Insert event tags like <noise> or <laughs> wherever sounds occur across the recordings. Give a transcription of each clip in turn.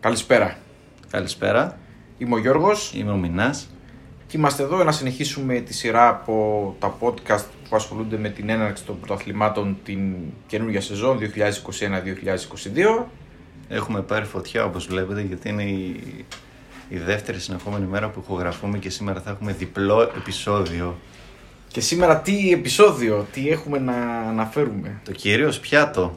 Καλησπέρα. Καλησπέρα. Είμαι ο Γιώργος Είμαι ο Μινάς. και είμαστε εδώ για να συνεχίσουμε τη σειρά από τα podcast που ασχολούνται με την έναρξη των πρωταθλημάτων την καινούργια σεζόν 2021-2022. Έχουμε πάρει φωτιά όπως βλέπετε γιατί είναι η, η δεύτερη συνεχόμενη μέρα που ηχογραφούμε και σήμερα θα έχουμε διπλό επεισόδιο. Και σήμερα τι επεισόδιο, τι έχουμε να αναφέρουμε; Το κυρίως πιάτο.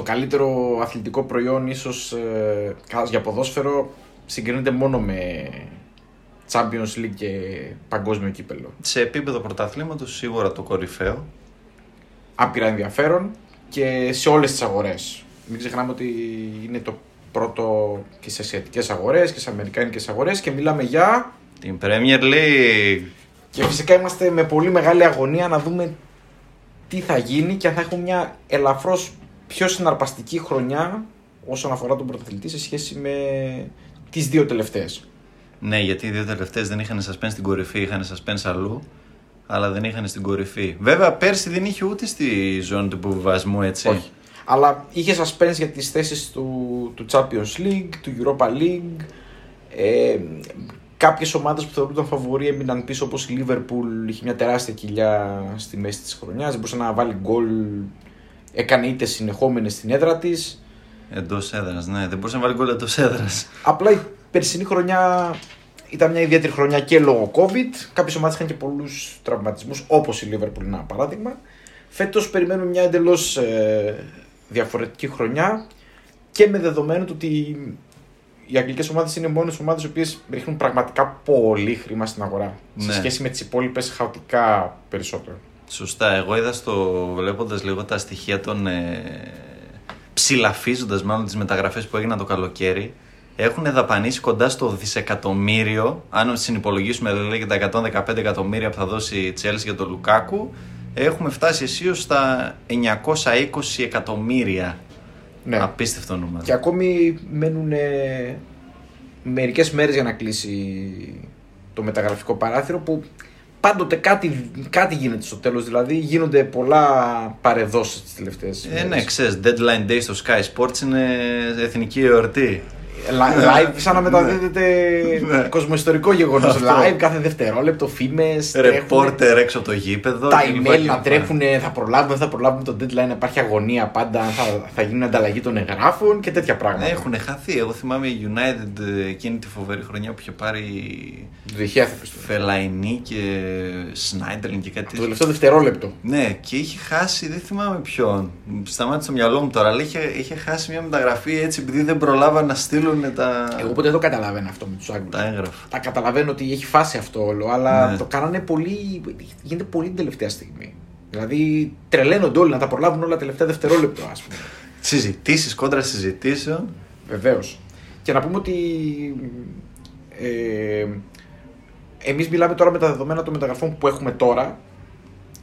Το καλύτερο αθλητικό προϊόν ίσως ε, για ποδόσφαιρο συγκρίνεται μόνο με Champions League και παγκόσμιο κύπελο. Σε επίπεδο πρωταθλήματος σίγουρα το κορυφαίο. Άπειρα ενδιαφέρον και σε όλες τις αγορές. Μην ξεχνάμε ότι είναι το πρώτο και σε ασιατικές αγορές και σε αμερικάνικες αγορές και μιλάμε για... Την Premier League. Και φυσικά είμαστε με πολύ μεγάλη αγωνία να δούμε τι θα γίνει και αν θα έχουμε μια ελαφρώς πιο συναρπαστική χρονιά όσον αφορά τον πρωταθλητή σε σχέση με τις δύο τελευταίες. Ναι, γιατί οι δύο τελευταίες δεν είχαν suspense στην κορυφή, είχαν suspense αλλού. Αλλά δεν είχαν στην κορυφή. Βέβαια, πέρσι δεν είχε ούτε στη ζώνη του υποβιβασμού, έτσι. Όχι. Αλλά είχε suspense για τις θέσεις του, του Champions League, του Europa League. Ε, Κάποιες ομάδες που θεωρούνταν φαβοροί έμειναν πίσω όπως η Liverpool. Είχε μια τεράστια κοιλιά στη μέση της χρονιάς. Δεν μπορούσε να βάλει γκολ. Έκανε είτε συνεχόμενες στην έδρα της. Εντός έδρας, ναι. Δεν μπορούσε να βάλει γκολ εντός έδρας. Απλά η περσινή χρονιά ήταν μια ιδιαίτερη χρονιά και λόγω COVID. Κάποιες ομάδες είχαν και πολλούς τραυματισμούς, όπως η Liverpool, ένα παράδειγμα. Φέτος περιμένουμε μια εντελώς ε, διαφορετική χρονιά και με δεδομένο το ότι οι αγγλικές ομάδες είναι μόνες ομάδες οι οποίες ρίχνουν πραγματικά πολύ χρήμα στην αγορά σε Ναι. σχέση με τις υπόλοιπες χαοτικά περισσότερο. Σωστά. Εγώ είδα στο βλέποντας λίγο τα στοιχεία των. Ε, ψηλαφίζοντας μάλλον τις μεταγραφές που έγιναν το καλοκαίρι. Έχουν δαπανίσει κοντά στο δισεκατομμύριο. Αν συνυπολογίσουμε δηλαδή και τα 115 εκατομμύρια που θα δώσει η Chelsea για τον Λουκάκου, έχουμε φτάσει αισίως στα 920 εκατομμύρια. Ναι. Απίστευτο νούμερο. Και ακόμη μένουν μερικές μέρες για να κλείσει το μεταγραφικό παράθυρο που πάντοτε κάτι, κάτι γίνεται στο τέλος. Δηλαδή γίνονται πολλά παρεδώσεις τις τελευταίες Ε, ναι, μέρες. ξέρεις, deadline day στο Sky Sports είναι εθνική εορτή. Li- Live σαν να μεταδίδεται Ναι. κοσμοϊστορικό γεγονός. Αυτό. Live κάθε δευτερόλεπτο, φήμες, τρέχουνε. Ρεπόρτερ έξω από το γήπεδο. τα κλπ. email να κλπ. τρέχουν, θα προλάβουμε, δεν θα προλάβουμε το deadline, να υπάρχει αγωνία πάντα, αν θα, θα γίνει ανταλλαγή των εγγράφων και τέτοια πράγματα. Έχουν χαθεί. Εγώ θυμάμαι η United ε, εκείνη τη φοβερή χρονιά που είχε πάρει Το είχε έθεπες τώρα. Φελαϊνή και Σνάιντερλιν και κάτι Το τέτοιο. τελευταίο δευτερόλεπτο. Ναι, και είχε χάσει, δεν θυμάμαι ποιον. Σταμάτησε το μυαλό μου τώρα, αλλά είχε, είχε χάσει μια μεταγραφή έτσι επειδή δεν προλάβαν να στείλουν τα, Εγώ ποτέ δεν το καταλαβαίνω αυτό με τους Άγγλους. τα έγγραφα. Τα καταλαβαίνω ότι έχει φάσει αυτό όλο, αλλά Ναι. το κάνανε πολύ. γίνεται πολύ την τελευταία στιγμή. Δηλαδή τρελαίνονται όλοι να τα προλάβουν όλα τελευταία δευτερόλεπτο, ας πούμε. Συζητήσεις κόντρα συζητήσεων. Βεβαίως. Και να πούμε ότι. Ε, Εμείς μιλάμε τώρα με τα δεδομένα των μεταγραφών που έχουμε τώρα.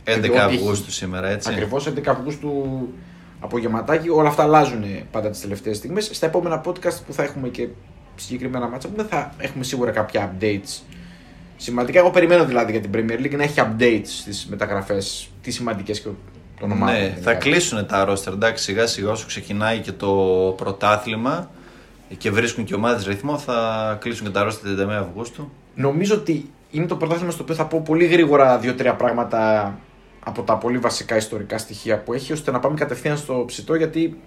11 Ότι έχει- Αυγούστου σήμερα, έτσι. Ακριβώς 11 Αυγούστου απογευματάκι. Όλα αυτά αλλάζουν πάντα τις τελευταίες στιγμές. Στα επόμενα podcast που θα έχουμε και συγκεκριμένα μάτσα που θα έχουμε σίγουρα κάποια updates σημαντικά. Εγώ περιμένω δηλαδή για την Premier League να έχει updates στις μεταγραφές, τις σημαντικές και των ομάδων. Ναι, γενικά. θα κλείσουν τα ρόστερ. Εντάξει, σιγά σιγά όσο ξεκινάει και το πρωτάθλημα και βρίσκουν και ομάδες ρυθμό, θα κλείσουν και τα ρόστερ την 31 Αυγούστου. Νομίζω ότι είναι το πρωτάθλημα στο οποίο θα πω πολύ γρήγορα δύο-τρία πράγματα από τα πολύ βασικά ιστορικά στοιχεία που έχει, ώστε να πάμε κατευθείαν στο ψητό, γιατί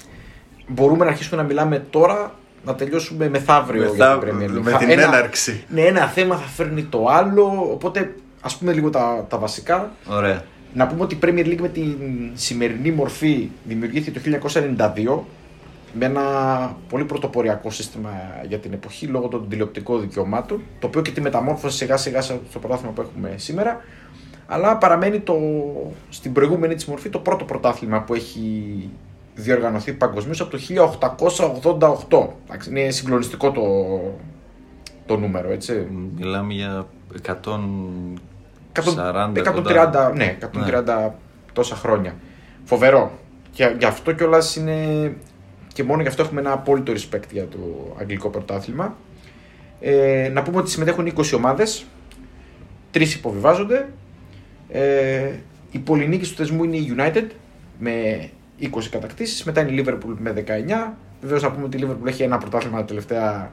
μπορούμε να αρχίσουμε να μιλάμε τώρα, να τελειώσουμε μεθαύριο για Μεθα- την Premier League. με Θα- την ένα- έναρξη. Ναι, ένα θέμα θα φέρνει το άλλο, οπότε ας πούμε λίγο τα, τα βασικά. Ωραία. Να πούμε ότι η Premier League με την σημερινή μορφή δημιουργήθηκε το 1992 με ένα πολύ πρωτοποριακό σύστημα για την εποχή λόγω των τηλεοπτικών δικαιωμάτων, το οποίο και τη μεταμόρφωσε σιγά σιγά στο πρωτάθλημα που έχουμε σήμερα, αλλά παραμένει το, στην προηγούμενη της μορφή το πρώτο πρωτάθλημα που έχει διοργανωθεί παγκοσμίως από το 1888. Εντάξει, Είναι συγκλονιστικό το, το νούμερο, έτσι. Μιλάμε για 140. 130, 130, ναι, 130 τόσα χρόνια. Φοβερό. Και γι' αυτό κιόλας είναι. και μόνο γι' αυτό έχουμε ένα απόλυτο respect για το αγγλικό πρωτάθλημα. Ε, να πούμε ότι συμμετέχουν 20 ομάδες. Τρεις υποβιβάζονται. Ε, η πολυνίκη του θεσμού είναι η United με 20 κατακτήσεις. Μετά είναι η Liverpool με 19. Βεβαίως να πούμε ότι η Liverpool έχει ένα πρωτάθλημα τα τελευταία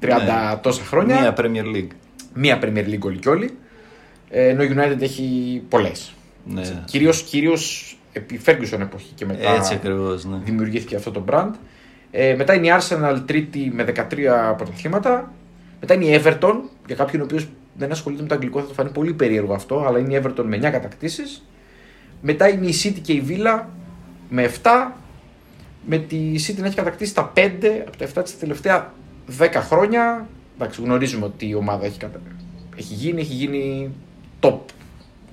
30 Ναι. τόσα χρόνια. Μία Premier League. Μία Premier League όλοι και όλοι. Ε, ενώ η United έχει πολλές. Ναι. Κυρίως, κυρίως επί Ferguson εποχή και μετά Έτσι ακριβώς. Ναι. δημιουργήθηκε αυτό το brand. Ε, μετά είναι η Arsenal τρίτη με 13 πρωταθλήματα. Μετά είναι η Everton, για κάποιον ο οποίος δεν ασχολείται με το αγγλικό θα το φανεί πολύ περίεργο αυτό, αλλά είναι η Everton με 9 κατακτήσεις. Μετά είναι η City και η Villa με 7. Με τη City να έχει κατακτήσει τα 5 από τα 7 της τελευταία 10 χρόνια. Εντάξει, γνωρίζουμε ότι η ομάδα έχει, κατα... έχει γίνει, έχει γίνει top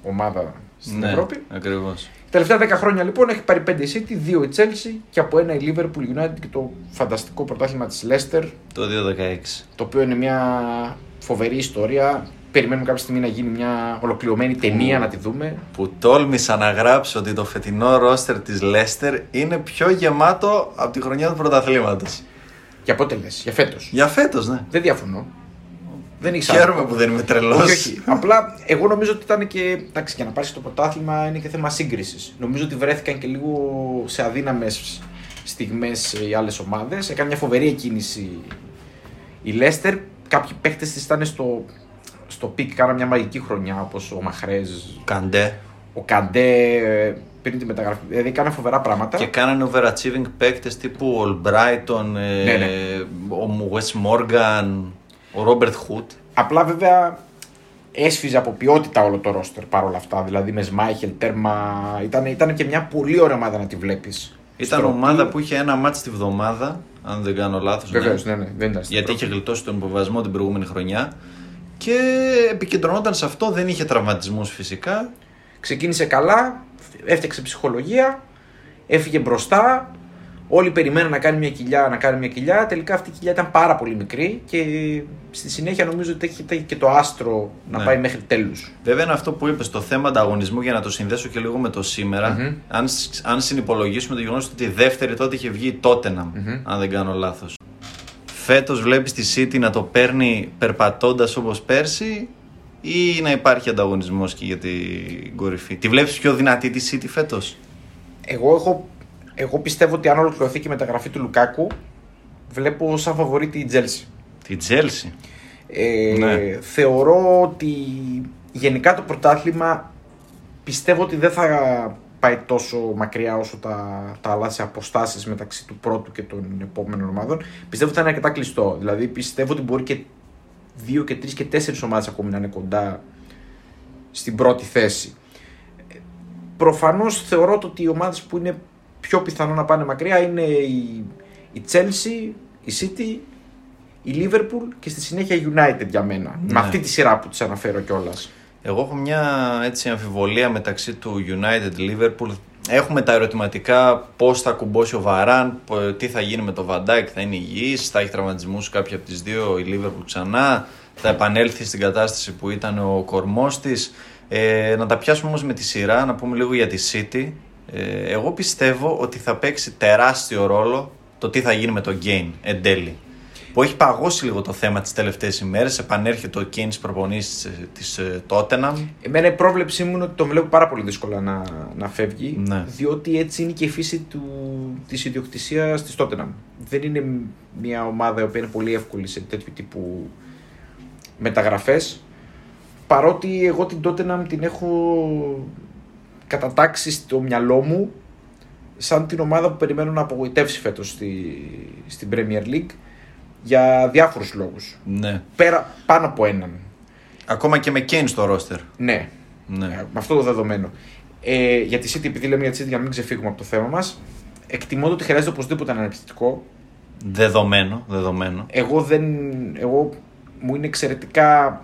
ομάδα στην ναι, Ευρώπη. Ακριβώς. Τα τελευταία 10 χρόνια λοιπόν έχει πάρει 5 η City, 2 η Chelsea και από ένα η Liverpool United και το φανταστικό πρωτάθλημα της Leicester, Το 2016. το οποίο είναι μια φοβερή ιστορία. Περιμένουμε κάποια στιγμή να γίνει μια ολοκληρωμένη ταινία να τη δούμε. Που τόλμησα να γράψω ότι το φετινό ρόστερ της Leicester είναι πιο γεμάτο από τη χρονιά του πρωταθλήματος. Για πότε λες, για φέτος; Για φέτος, ναι. Δεν διαφωνώ. Δεν έχει Χαίρομαι που δεν είμαι τρελός. Όχι, όχι. Απλά εγώ νομίζω ότι ήταν και. Εντάξει, για να πάρεις το πρωτάθλημα είναι και θέμα σύγκρισης. Νομίζω ότι βρέθηκαν και λίγο σε αδύναμες στιγμές οι άλλες ομάδες. Έκανε μια φοβερή εκκίνηση η Λέστερ. Κάποιοι παίχτε της ήταν στο, στο peak, κάναν μια μαγική χρονιά όπως ο Μαχρέζ, Καντέ. ο Καντέ ε, πριν τη μεταγραφή. Δηλαδή κάναν φοβερά πράγματα. Και κάνανε overachieving παίκτες τύπου Albrighton, ε, Ναι, ναι. ο Wes Morgan, ο Robert Huth. Απλά βέβαια έσφυζε από ποιότητα όλο το ρόστερ παρόλα αυτά. Δηλαδή με Σμάιχελ, τέρμα. Ήταν, ήταν και μια πολύ ωραία ομάδα να τη βλέπεις. Ήταν ομάδα που είχε ένα μάτς τη βδομάδα, αν δεν κάνω λάθος. ναι. Βεβαίως, ναι, ναι, δεν ήταν στην Γιατί Ευρώπη. είχε γλιτώσει τον υποβιβασμό την προηγούμενη χρονιά. Και επικεντρωνόταν σε αυτό, δεν είχε τραυματισμούς φυσικά. Ξεκίνησε καλά, έφτιαξε ψυχολογία, έφυγε μπροστά. Όλοι περιμέναν να κάνει μια κοιλιά, να κάνει μια κοιλιά. Τελικά αυτή η κοιλιά ήταν πάρα πολύ μικρή και στη συνέχεια νομίζω ότι έχει και το άστρο να Ναι. πάει μέχρι τέλους. Βέβαια είναι αυτό που είπες, το θέμα ανταγωνισμού για να το συνδέσω και λίγο με το σημερα Μμμ. Αν, σ- αν συνυπολογίσουμε το γεγονός ότι η δεύτερη τότε είχε βγει η Tottenham, Μμμ. αν δεν κάνω λάθος. Φέτος βλέπεις τη City να το παίρνει περπατώντας όπως πέρσι, ή να υπάρχει ανταγωνισμός και για την κορυφή; Τη βλέπεις πιο δυνατή τη City φέτος; Εγώ, έχω, εγώ πιστεύω ότι αν ολοκληρωθεί και η μεταγραφή του Λουκάκου, βλέπω σαν φαβορήτη η Τζέλση. Τη Chelsea. Ε, Ναι. Θεωρώ ότι γενικά το πρωτάθλημα πιστεύω ότι δεν θα πάει τόσο μακριά όσο τα, τα άλλα σε αποστάσεις μεταξύ του πρώτου και των επόμενων ομάδων. Πιστεύω ότι θα είναι αρκετά κλειστό. Δηλαδή πιστεύω ότι μπορεί και δύο και τρεις και τέσσερις ομάδες ακόμη να είναι κοντά στην πρώτη θέση. Ε, Προφανώς θεωρώ το ότι οι ομάδες που είναι πιο πιθανό να πάνε μακριά είναι η, η Chelsea, η City, η Liverpool και στη συνέχεια η United για μένα. Ναι. Με αυτή τη σειρά που τις αναφέρω κιόλας. Εγώ έχω μια έτσι αμφιβολία μεταξύ του United Liverpool. Έχουμε τα ερωτηματικά πώς θα κουμπώσει ο Βαράν, πο- τι θα γίνει με το Van Dijk, θα είναι υγιής, θα έχει τραυματισμούς κάποια από τις δύο, η Liverpool ξανά, θα επανέλθει στην κατάσταση που ήταν ο κορμός της. Ε, να τα πιάσουμε όμως με τη σειρά, να πούμε λίγο για τη City. Ε, εγώ πιστεύω ότι θα παίξει τεράστιο ρόλο το τι θα γίνει με το Gain εν τέλει. Που έχει παγώσει λίγο το θέμα τις τελευταίες ημέρες, επανέρχεται ο Kane στις προπονήσεις της, της ε, Tottenham. Εμένα η πρόβλεψή μου είναι ότι τον βλέπω πάρα πολύ δύσκολα να, να φεύγει. Ναι. Διότι έτσι είναι και η φύση του, της ιδιοκτησίας της Tottenham. Δεν είναι μια ομάδα η οποία είναι πολύ εύκολη σε τέτοιου τύπου μεταγραφές. Παρότι εγώ την Tottenham την έχω κατατάξει στο μυαλό μου σαν την ομάδα που περιμένω να απογοητεύσει φέτος στη, στην Premier League για διάφορους λόγους. Ναι. Πέρα, πάνω από έναν. Ακόμα και με Kane στο ρόστερ. Ναι, Ναι. ε, με αυτό το δεδομένο. Ε, για τη City, επειδή λέμε για τη City, για να μην ξεφύγουμε από το θέμα μας, εκτιμώ ότι χρειάζεται οπωσδήποτε ένα επιθετικό. Δεδομένο, δεδομένο. Εγώ δεν. Εγώ μου είναι εξαιρετικά.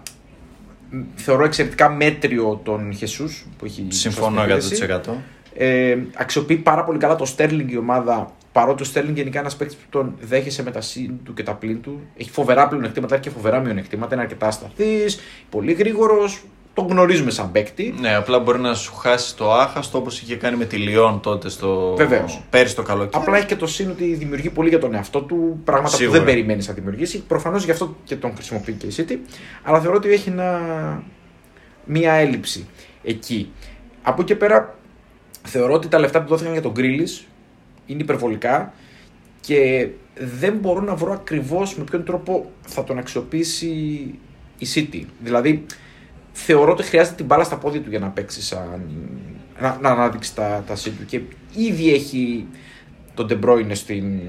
Θεωρώ εξαιρετικά μέτριο τον Χεσούς που έχει. Συμφωνώ σωστή επίδεση. 100%. Ε, αξιοποιεί πάρα πολύ καλά το Sterling η ομάδα. Παρότι ο Sterling γενικά είναι ένας παίκτης που τον δέχεσαι με τα συν του και τα πλήν του. Έχει φοβερά πλεονεκτήματα, έχει και φοβερά μειονεκτήματα. Είναι αρκετά ασταθής, πολύ γρήγορος. Τον γνωρίζουμε σαν παίκτη. Ναι, απλά μπορεί να σου χάσει το άχαστο όπως είχε κάνει με τη Λιόν τότε στο... Βεβαίως. Πέρυσι το καλοκαίρι. Απλά έχει και το σύν ότι δημιουργεί πολύ για τον εαυτό του πράγματα Σίγουρα. που δεν περιμένεις να δημιουργήσει. Προφανώς γι' αυτό και τον χρησιμοποιεί και η City. Αλλά θεωρώ ότι έχει ένα... μία έλλειψη εκεί. Από εκεί και πέρα θεωρώ ότι τα λεφτά που δόθηκαν για τον Γκρίλις είναι υπερβολικά και δεν μπορώ να βρω ακριβώς με ποιον τρόπο θα τον αξιοποιήσει η City. Δηλαδή, θεωρώ ότι χρειάζεται την μπάλα στα πόδια του για να παίξει σαν... να, να αναδείξει τα, τα του και ήδη έχει τον De Bruyne στην,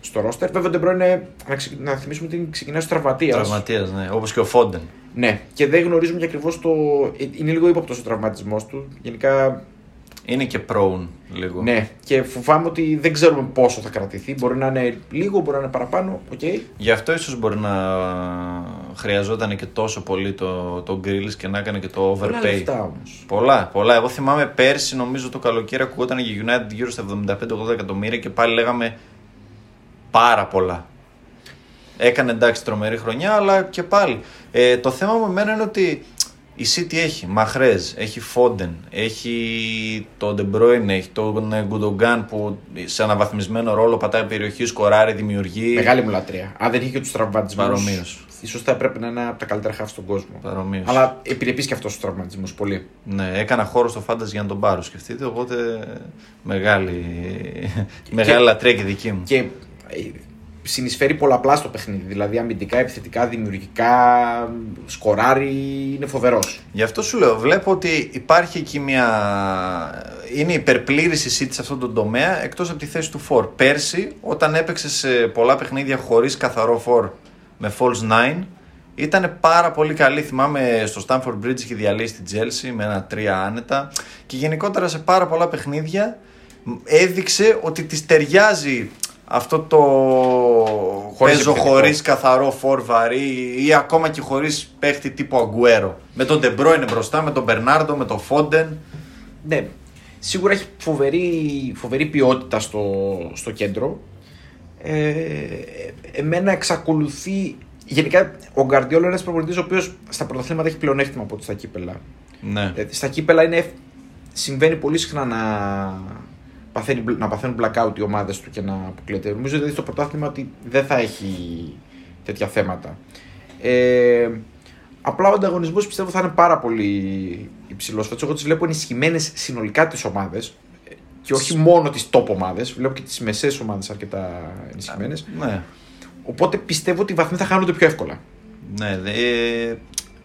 στο ρόστερ. Βέβαια, ο De Bruyne, να, να θυμίσουμε ότι ξεκινάει στο τραυματίας. Τραυματίας, ναι. Όπως και ο Φόντεν. Ναι, και δεν γνωρίζουμε και ακριβώς το. Είναι λίγο ύποπτος ο τραυματισμός του. Γενικά. Είναι και prone λίγο. Ναι, και φοβάμαι ότι δεν ξέρουμε πόσο θα κρατηθεί. Μπορεί να είναι λίγο, μπορεί να είναι παραπάνω. Okay. Γι' αυτό ίσως μπορεί να χρειαζόταν και τόσο πολύ το, το Grills και να έκανε και το overpay. Πολλά λεφτά όμως. Πολλά, πολλά. Εγώ θυμάμαι πέρσι, νομίζω το καλοκαίρι ακούγονταν για United γύρω στα 75-80 εκατομμύρια και πάλι λέγαμε πάρα πολλά. Έκανε εντάξει τρομερή χρονιά, αλλά και πάλι. Ε, το θέμα με εμένα είναι ότι η City έχει Μαχρέζ, έχει Φόντεν, έχει τον De Bruyne, έχει τον Γκουντογκάν που σε αναβαθμισμένο ρόλο πατάει περιοχή, σκοράρει, δημιουργεί. Μεγάλη μου λατρεία. Αν δεν είχε και τους τραυματισμούς. Παρομοίως. ίσως θα έπρεπε να είναι από τα καλύτερα χάφη στον κόσμο. Παρομοίως. Αλλά επιρρεπεί και αυτός ο τραυματισμό πολύ. Ναι, έκανα χώρο στο φάνταζ για να τον πάρω. Σκεφτείτε, οπότε μεγάλη, μεγάλη λατρεία και δική μου. Και ε, συνεισφέρει πολλαπλά στο παιχνίδι. Δηλαδή αμυντικά, επιθετικά, δημιουργικά, σκοράρει, είναι φοβερός. Γι' αυτό σου λέω, βλέπω ότι υπάρχει εκεί μια. Είναι υπερπλήρης σε αυτόν τον τομέα εκτός από τη θέση του Φορ. Πέρσι, όταν έπαιξε σε πολλά παιχνίδια χωρίς καθαρό Φορ με false 9, ήταν πάρα πολύ καλή. Θυμάμαι στο Stamford Bridge είχε διαλύσει την Chelsea με ένα τρία άνετα. Και γενικότερα σε πάρα πολλά παιχνίδια έδειξε ότι της ταιριάζει αυτό το χωρίς παίζω χωρίς καθαρό φορ βαρύ ή ακόμα και χωρίς παίχτη τύπου Αγκουέρο. Με τον Ντε Μπρόινε μπροστά, με τον Μπερνάρντο, με τον Φόντεν. Ναι, σίγουρα έχει φοβερή, φοβερή ποιότητα στο, στο κέντρο. Ε, εμένα εξακολουθεί. Γενικά, ο Γκαρδιόλο είναι ένας προπονητής ο οποίος στα πρωταθλήματα έχει πλεονέκτημα από ό,τι στα κύπελα. Ναι. Ε, στα κύπελα είναι, συμβαίνει πολύ συχνά να, παθαίνει, να παθαίνουν blackout οι ομάδες του και να αποκλείεται. Νομίζω ότι στο πρωτάθλημα ότι δεν θα έχει τέτοια θέματα. Ε, απλά ο ανταγωνισμός πιστεύω θα είναι πάρα πολύ υψηλός. Φέτος εγώ τις βλέπω ενισχυμένες συνολικά τις ομάδες και όχι μόνο τις top ομάδες. Βλέπω και τις μεσαίε ομάδες αρκετά ενισχυμένες. Ναι. Οπότε πιστεύω ότι οι βαθμοί θα χάνονται πιο εύκολα. Ναι, ε,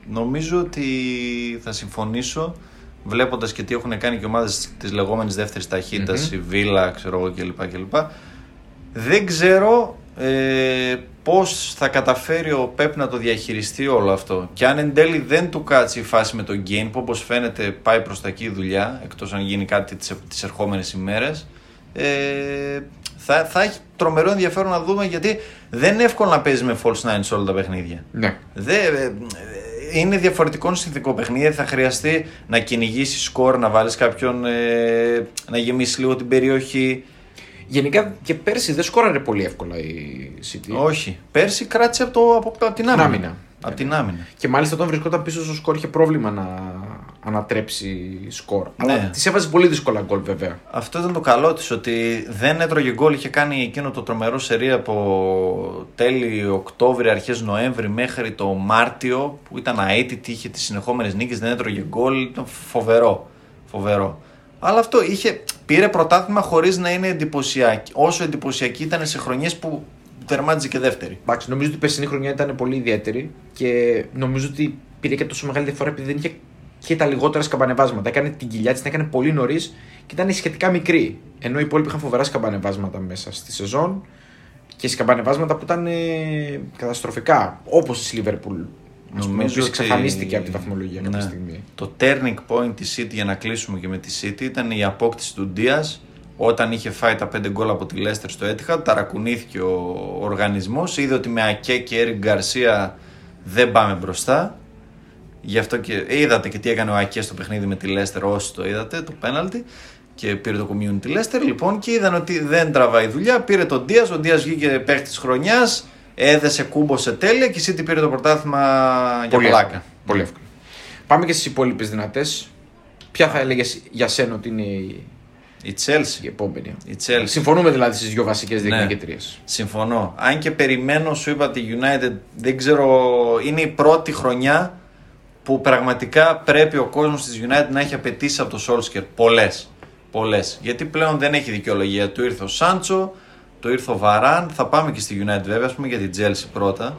νομίζω ότι θα συμφωνήσω βλέποντας και τι έχουν κάνει και ομάδες της λεγόμενης δεύτερης ταχύτητας, η Βίλα, ξέρω εγώ κλπ. κλπ. Δεν ξέρω ε, πώς θα καταφέρει ο Πεπ να το διαχειριστεί όλο αυτό. Και αν εν τέλει δεν του κάτσει η φάση με τον game, που όπως φαίνεται πάει προς τα εκεί η δουλειά, εκτός αν γίνει κάτι τις ερχόμενες ημέρες. Ε, θα, θα έχει τρομερό ενδιαφέρον να δούμε γιατί δεν είναι εύκολο να παίζει με false nine σε όλα τα παιχνίδια. Ναι. Δεν, ε, είναι διαφορετικό συνθηκό παιχνίδι. Θα χρειαστεί να κυνηγήσεις σκορ, να βάλεις κάποιον ε, να γεμίσεις λίγο την περιοχή. Γενικά και πέρσι δεν σκόραρε πολύ εύκολα η City. Όχι. Πέρσι κράτησε από, το, από, από την άμυνα. άμυνα. Από την άμυνα. Και μάλιστα όταν βρισκόταν πίσω στο σκορ είχε πρόβλημα να ανατρέψει σκορ. Ναι. Αλλά της έβαζε πολύ δύσκολα γκολ βέβαια. Αυτό ήταν το καλό της, ότι δεν έτρωγε γκολ. Είχε κάνει εκείνο το τρομερό σερί από τέλη Οκτώβρη, αρχές Νοέμβρη μέχρι το Μάρτιο που ήταν αίτητη, είχε τις συνεχόμενες νίκες, δεν έτρωγε γκολ. Ήταν φοβερό. φοβερό. Αλλά αυτό είχε, πήρε πρωτάθλημα χωρίς να είναι εντυπωσιακή. Όσο εντυπωσιακή ήταν σε χρονιές που τερμάτιζε και δεύτερη. Εντάξει, νομίζω ότι η περσινή χρονιά ήταν πολύ ιδιαίτερη και νομίζω ότι πήρε και τόσο μεγάλη διαφορά επειδή δεν είχε και τα λιγότερα σκαμπανεβάσματα. Έκανε την κοιλιά της, την έκανε πολύ νωρίς και ήταν σχετικά μικρή. Ενώ οι υπόλοιποι είχαν φοβερά σκαμπανεβάσματα μέσα στη σεζόν και σκαμπανεβάσματα που ήταν ε, καταστροφικά. Όπως η Λίβερπουλ. Νομίζω ότι εξαφανίστηκε από τη βαθμολογία κάποια ναι. στιγμή. Το turning point της City για να κλείσουμε και με τη City ήταν η απόκτηση του Ντία όταν είχε φάει τα 5 γκολ από τη Λέστερ στο Etihad, ταρακουνήθηκε ο οργανισμός, είδε ότι με Ακέ και Έρικ Γκαρσία δεν πάμε μπροστά. Γι' αυτό και είδατε και τι έκανε ο Ακέ στο παιχνίδι με τη Λέστερ, όσοι το είδατε, το πέναλτι και πήρε το community Leicester λοιπόν και είδαν ότι δεν τραβάει δουλειά, πήρε τον Δίας, ο Δίας βγήκε παίχτης της χρονιάς, έδεσε κούμπο σε τέλεια και η City πήρε το πρωτάθλημα για πλάκα. Πολύ εύκολο. Πάμε και στις υπόλοιπες δυνατές. Ποια θα έλεγες για σένα ότι είναι η η Chelsea. Η επόμενη; Η Chelsea. Συμφωνούμε δηλαδή στις δύο βασικές διεκδικητρίε. Ναι. Συμφωνώ. Αν και περιμένω, σου είπα τη United, δεν ξέρω, είναι η πρώτη χρονιά που πραγματικά πρέπει ο κόσμος της United να έχει απαιτήσει από το Solskjaer. Πολλές. Πολλές. Γιατί πλέον δεν έχει δικαιολογία. Του ήρθε ο Σάντσο, το ήρθε ο Βαράν. Θα πάμε και στη United βέβαια, ας πούμε για την Chelsea πρώτα.